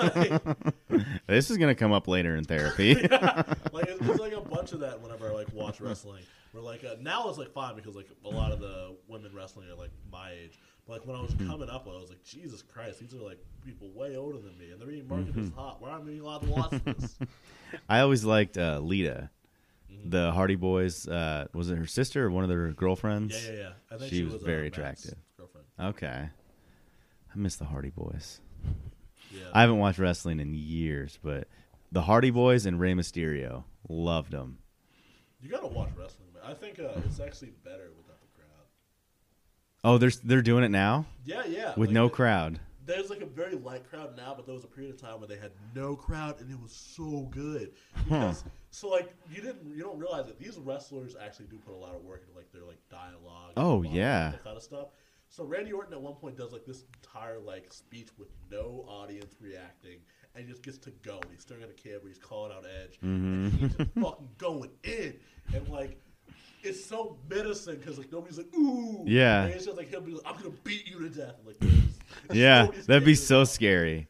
oh. this is gonna come up later in therapy. like it's, it's like a bunch of that whenever I like watch wrestling. Where like uh, now it's like fine because like a lot of the women wrestling are like my age. Like when I was coming up, I was like, Jesus Christ, these are like people way older than me, and they're being marketed as hot. Why aren't we allowed to watch this? I always liked uh, Lita, Mm-hmm. the Hardy Boyz. Uh, was it her sister or one of their girlfriends? yeah, yeah, yeah. I think She she, was was, uh, very Matt's attractive. Girlfriend. Okay. I miss the Hardy Boyz. Yeah. I haven't watched wrestling in years, but the Hardy Boyz and Rey Mysterio loved them. you gotta watch wrestling. Man. I think uh, it's actually better without the crowd. Oh, they're they're doing it now Yeah, yeah. with like, no crowd. There's like a very light crowd now, but there was a period of time where they had no crowd, and it was so good. Because so like you didn't you don't realize that these wrestlers actually do put a lot of work into like their like dialogue. Oh, yeah. that kind of stuff. So Randy Orton at one point does like this entire like speech with no audience reacting, and he just gets to go. And he's staring at a camera, he's calling out Edge, mm-hmm. and he's just fucking going in, and like. It's so menacing because like nobody's like ooh Yeah. and it's just like he'll be like I'm gonna beat you to death like. Yeah, that'd be so scary.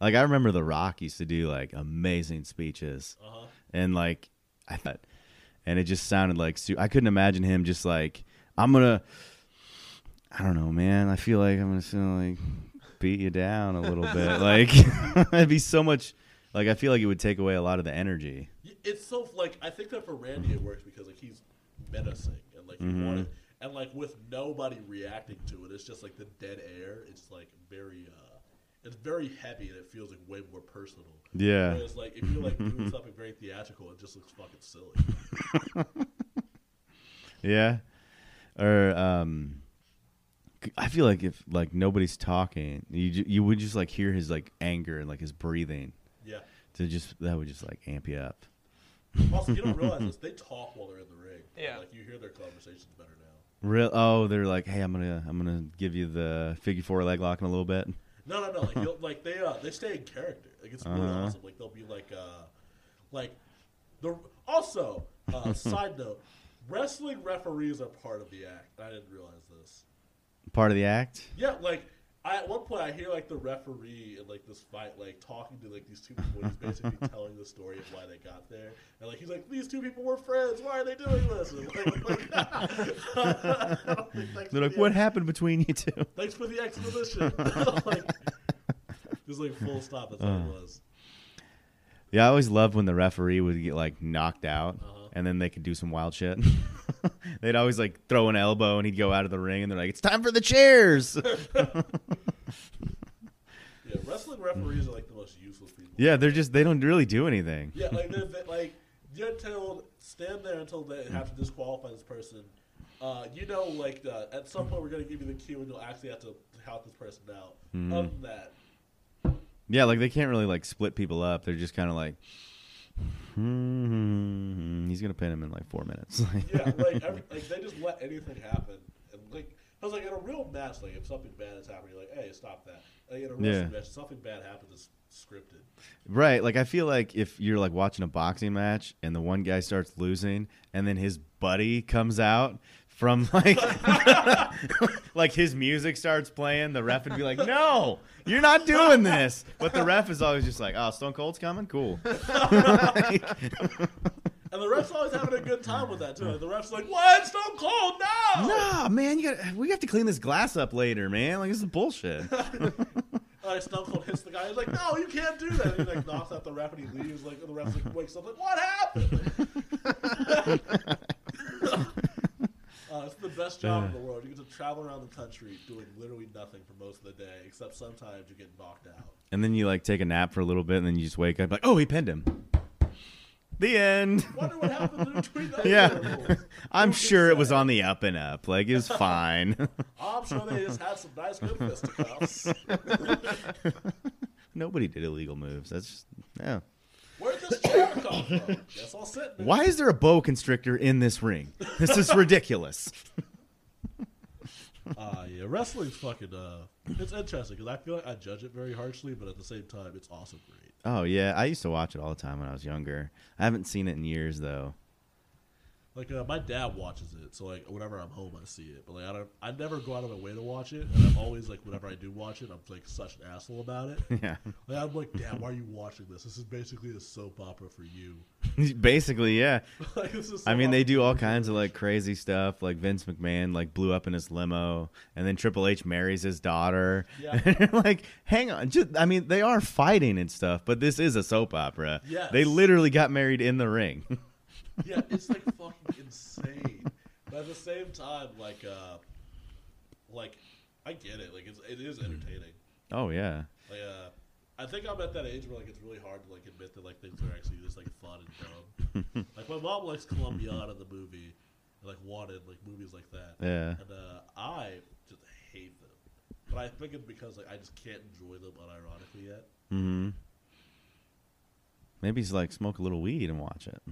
Like I remember The Rock used to do like amazing speeches, Uh-huh. and like I thought, and it just sounded like su- I couldn't imagine him just like I'm gonna. I don't know, man. I feel like I'm gonna like beat you down a little bit. Like it'd be so much. Like I feel like it would take away a lot of the energy. It's so like I think that for Randy it works because like he's menacing and like you Mm-hmm. want it, and like with nobody reacting to it, it's just like the dead air. It's like very, uh it's very heavy and it feels like way more personal. Yeah. Whereas like if you're like doing something very theatrical, it just looks fucking silly. Yeah. Or um I feel like if like nobody's talking, you you would just like hear his like anger and like his breathing Yeah. to just that would just like amp you up. Also, you don't realize this. They talk while they're in the. Yeah. Like you hear their conversations better now. Real oh, they're like, "Hey, I'm going to I'm going to give you the figure four leg lock in a little bit." No, no, no. Like, you'll, like they uh, they stay in character. Like it's really Uh-huh. awesome. Like they'll be like uh, like the also uh, side note, wrestling referees are part of the act. I didn't realize this. Part of the act? Yeah, like I, at one point I hear like the referee in like this fight like talking to like these two people. and He's basically telling the story of why they got there, and like he's like, "These two people were friends. Why are they doing this?" And, like, like, thanks They're like, "What happened between you two? Thanks for the exposition. like, just like full stop. That's Uh. it was. Yeah, I always loved when the referee would get like knocked out Uh-huh. and then they could do some wild shit. They'd always like throw an elbow, and he'd go out of the ring, and they're like, "It's time for the chairs." Yeah, wrestling referees are like the most useless people. yeah, they're just they don't really do anything. Yeah, like they're, they like you're told stand there until they have to disqualify this person. Uh, you know, like uh, at some point we're gonna give you the cue and you'll actually have to count this person out. Mm-hmm. Other than that, Yeah, like they can't really like split people up. They're just kind of like, hmm, he's gonna pin him in like four minutes. yeah, like every, like they just let anything happen. And like, I was like in a real match, like if something bad is happening, you're like, hey, stop that. Like in a wrestling Yeah. match, something bad happens, it's scripted. right. Like I feel like if you're like watching a boxing match and the one guy starts losing, and then his buddy comes out from like like his music starts playing, the ref would be like, "No, you're not doing this." But the ref is always just like, "Oh, Stone Cold's coming, cool." Like- And the ref's always having a good time with that too. The ref's like, "What? Stone Cold? No!" Nah, man, you got. We have to clean this glass up later, man. Like this is bullshit. Like Stone Cold hits the guy. He's like, "No, you can't do that." And he like knocks out the ref and he leaves. Like and the ref's like wakes up like, "What happened?" Uh, it's the best job in the world. You get to travel around the country doing literally nothing for most of the day, except sometimes you get knocked out. and then you like take a nap for a little bit, and then you just wake up like, oh, he pinned him. The end. Wonder what happened between those Yeah. I'm sure it was on the up and up. Like it was fine. I'm sure they just had some nice good fisticuffs. Nobody did illegal moves. That's just, yeah. Where'd this chair come from? Guess I'll sit. in it. Why is there a boa constrictor in this ring? This is ridiculous. Uh, yeah, wrestling's fucking. Uh, it's interesting because I feel like I judge it very harshly, but at the same time, it's also great. Oh yeah, I used to watch it all the time when I was younger. I haven't seen it in years though. Like uh, my dad watches it, so like whenever I'm home, I see it. But like I don't, I never go out of my way to watch it, and I'm always like, whenever I do watch it, I'm like such an asshole about it. Yeah, Like I'm like, Dad, why are you watching this? This is basically a soap opera for you. basically, yeah. like. I mean, they do all kinds of like crazy stuff. Like Vince McMahon like blew up in his limo, and then Triple H marries his daughter. Yeah. like, hang on, just I mean, they are fighting and stuff, but this is a soap opera. Yes. They literally got married in the ring. Yeah, it's like fucking insane. But at the same time, like, uh, like I get it. Like it's it is entertaining. oh yeah. Like, uh, I think I'm at that age where like it's really hard to like admit that like things are actually just like fun and dumb. like my mom likes Colombiana the movie, and, like wanted like movies like that. Yeah. And uh, I just hate them. But I think it's because like I just can't enjoy them unironically yet. hmm Maybe he's like smoke a little weed and watch it.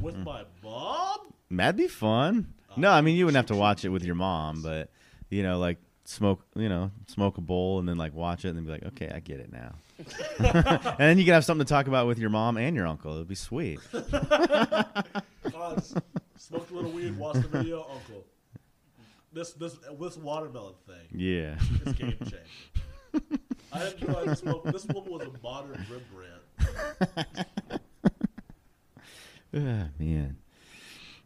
With my mom, That'd be fun. No, I mean you wouldn't have to watch it with your mom, but you know, like smoke, you know, smoke a bowl and then like watch it and then be like, okay, I get it now. and then you can have something to talk about with your mom and your uncle. It'd be sweet. uh, s- smoked a little weed, watched the video, Uncle. This this this watermelon thing. Yeah. It's game changer. I didn't realize this woman, this woman was a modern Rembrandt. Ah, man.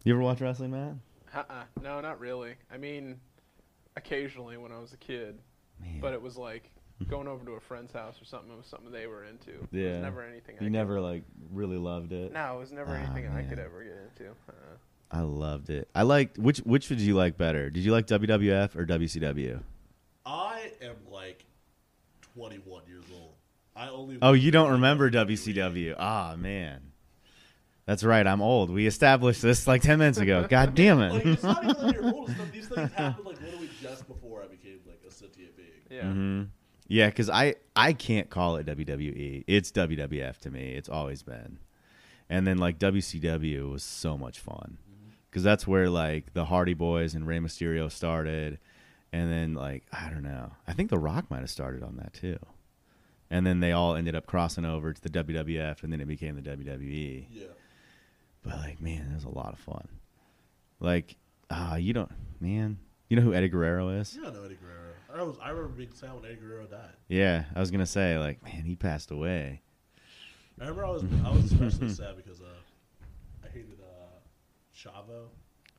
You ever watch wrestling, Matt? Uh-uh. No, not really. I mean, occasionally when I was a kid, Man. but it was like going over to a friend's house or something. It was something they were into. It Yeah. was never anything. I you could- never like really loved it. No, it was never Ah, anything I could ever get into. Uh-uh. I loved it. I liked which which did you like better? Did you like WWF or WCW? I am like 21 years old. I only. Oh, you don't remember WCW? Ah, man. That's right. I'm old. We established this like 10 minutes ago. God damn Like, it. it's not even that you're old. It's these things happened like literally just before I became like a sentient being. Yeah. hmm Yeah, because I I can't call it WWE. It's WWF to me. It's always been. And then like WCW was so much fun because that's where like the Hardy Boyz and Rey Mysterio started, and then like I don't know. I think The Rock might have started on that too. And then they all ended up crossing over to the WWF, and then it became the WWE. Yeah. But like, man, it was a lot of fun. Like, ah, you don't, man. You know who Eddie Guerrero is? Yeah, don't know Eddie Guerrero. I was. I remember being sad when Eddie Guerrero died. Yeah, I was gonna say like, man, he passed away. I remember I was. I was especially sad because uh, I hated uh, Chavo.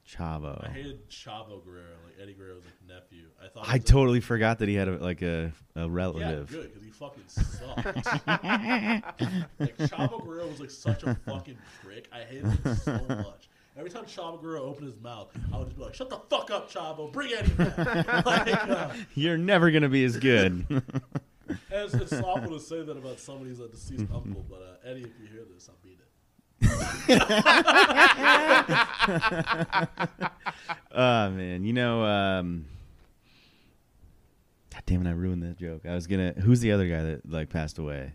Chavo. I hated Chavo Guerrero, like Eddie Guerrero's like nephew. I thought. I he was, like, totally forgot that he had a, like a, a relative. Yeah, good because he fucking sucked. like Chavo Guerrero was like such a fucking prick. I hated him so much. Every time Chavo Guerrero opened his mouth, I would just be like, "Shut the fuck up, Chavo! Bring Eddie back!" like, uh, You're never gonna be as good. it's, it's awful to say that about somebody's a deceased uncle, but uh, Eddie, if you hear this, I'll be it. oh man, you know, um, God damn it, I ruined that joke. I was gonna. Who's the other guy that like passed away?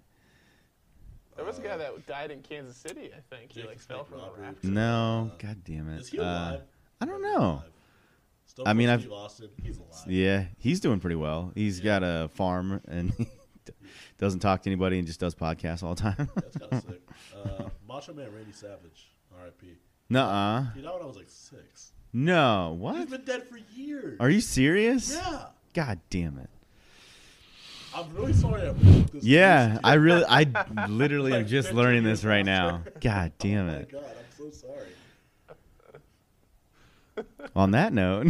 There was a guy that died in Kansas City, I think. He like fell from the Robert. rafters. No, Uh, God damn it. Is he Uh, alive? I don't know. alive. Stone I mean, I've- Steve Austin, he's alive. Yeah, he's doing pretty well. He's Yeah. got a farm and he doesn't talk to anybody and just does podcasts all the time. That's kind of sick. Uh, Macho Man Randy Savage, R.I.P. Nuh-uh. He died when I was like six. No. He's What? been dead for years. Are you serious? Yeah. God damn it. I'm really sorry I broke this. Yeah. I really, I literally am just learning this right now. God damn Oh my it. god, I'm so sorry. On that note.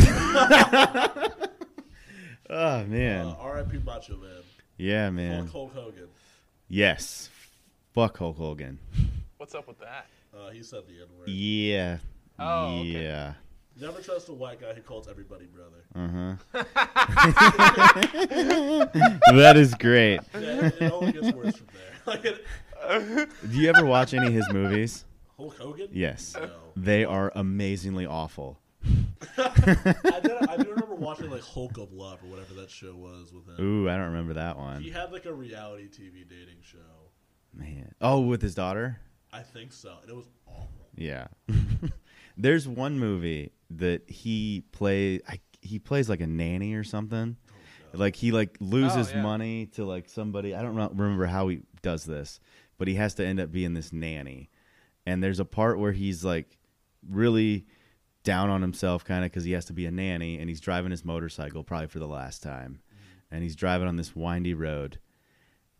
oh man. Uh, R.I.P. Macho Man. Yeah, man. Hulk, Hulk Hogan. Yes. Fuck Hulk Hogan. What's up with that? Uh, he said the N word. Yeah. Oh, okay. yeah. Never trust a white guy who calls everybody brother. Uh huh. that is great. Yeah, it, it only gets worse from there. Do you ever watch any of his movies? Hulk Hogan? Yes. No. They are amazingly awful. I, did, I do remember watching like Hulk of Love or whatever that show was with him. Ooh, I don't remember that one. He had like a reality TV dating show. Man. Oh, with his daughter? I think so, and it was awful. Yeah. There's one movie that he play I, he plays like a nanny or something. Oh, like he like loses Oh, yeah. money to like somebody. I don't remember how he does this, but he has to end up being this nanny. And there's a part where he's like really down on himself kind of cuz he has to be a nanny and he's driving his motorcycle probably for the last time. Mm-hmm. And he's driving on this windy road.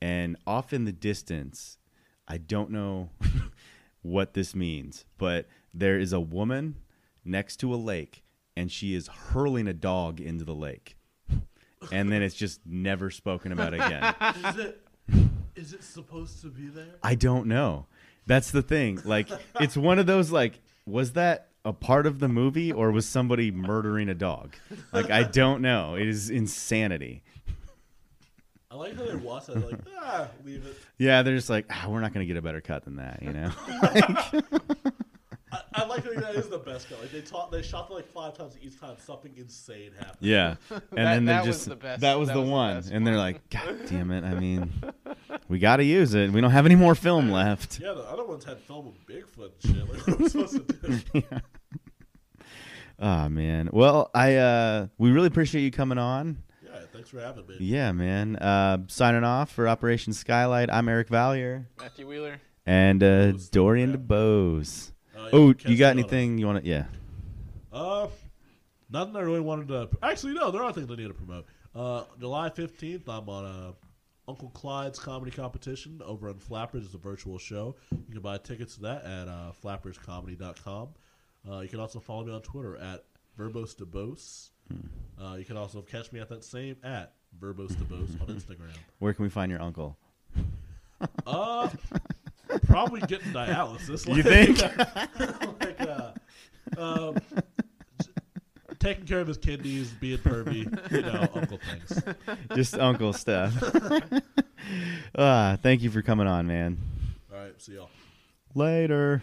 And off in the distance, I don't know what this means, but there is a woman next to a lake and she is hurling a dog into the lake. And then it's just never spoken about again. Is it? Is it supposed to be there? I don't know. That's the thing. Like it's one of those like was that a part of the movie or was somebody murdering a dog? Like I don't know. It is insanity. I like how they watch it. Like, ah, leave it. Yeah, they're just like, ah, we're not going to get a better cut than that, you know? I, I like how that is the best cut. Like they taught, they shot it like five times each time. Something insane happened. Yeah, and That- then they're that was just the best- that was that the was one, best and they're like, God damn it! I mean, we got to use it. We don't have any more film left. Yeah, the other ones had film with Bigfoot and shit. Like, what are we supposed to do? Oh man. Well, I uh, we really appreciate you coming on. Yeah, thanks for having me. Yeah, man. Uh, signing off for Operation Skylight. I'm Eric Valier Matthew Wheeler. and uh, Dorian Yeah. DeBose. Uh, Oh, you got me on- anything you want to? Yeah. Uh, nothing I really wanted to. Actually, no, there are things I need to promote. Uh, July fifteenth, I'm on uh, Uncle Clyde's comedy competition over on Flappers. It's a virtual show. You can buy tickets to that at uh, flapperscomedy.com. Uh, you can also follow me on Twitter at verbose debose. Uh, you can also catch me at that same at verbose debose on Instagram. Where can we find your uncle? Uh, probably getting dialysis. You think? like, uh, um, taking care of his kidneys, being pervy, you know, uncle things. Just uncle stuff. uh, thank you for coming on, man. All right, see y'all. Later.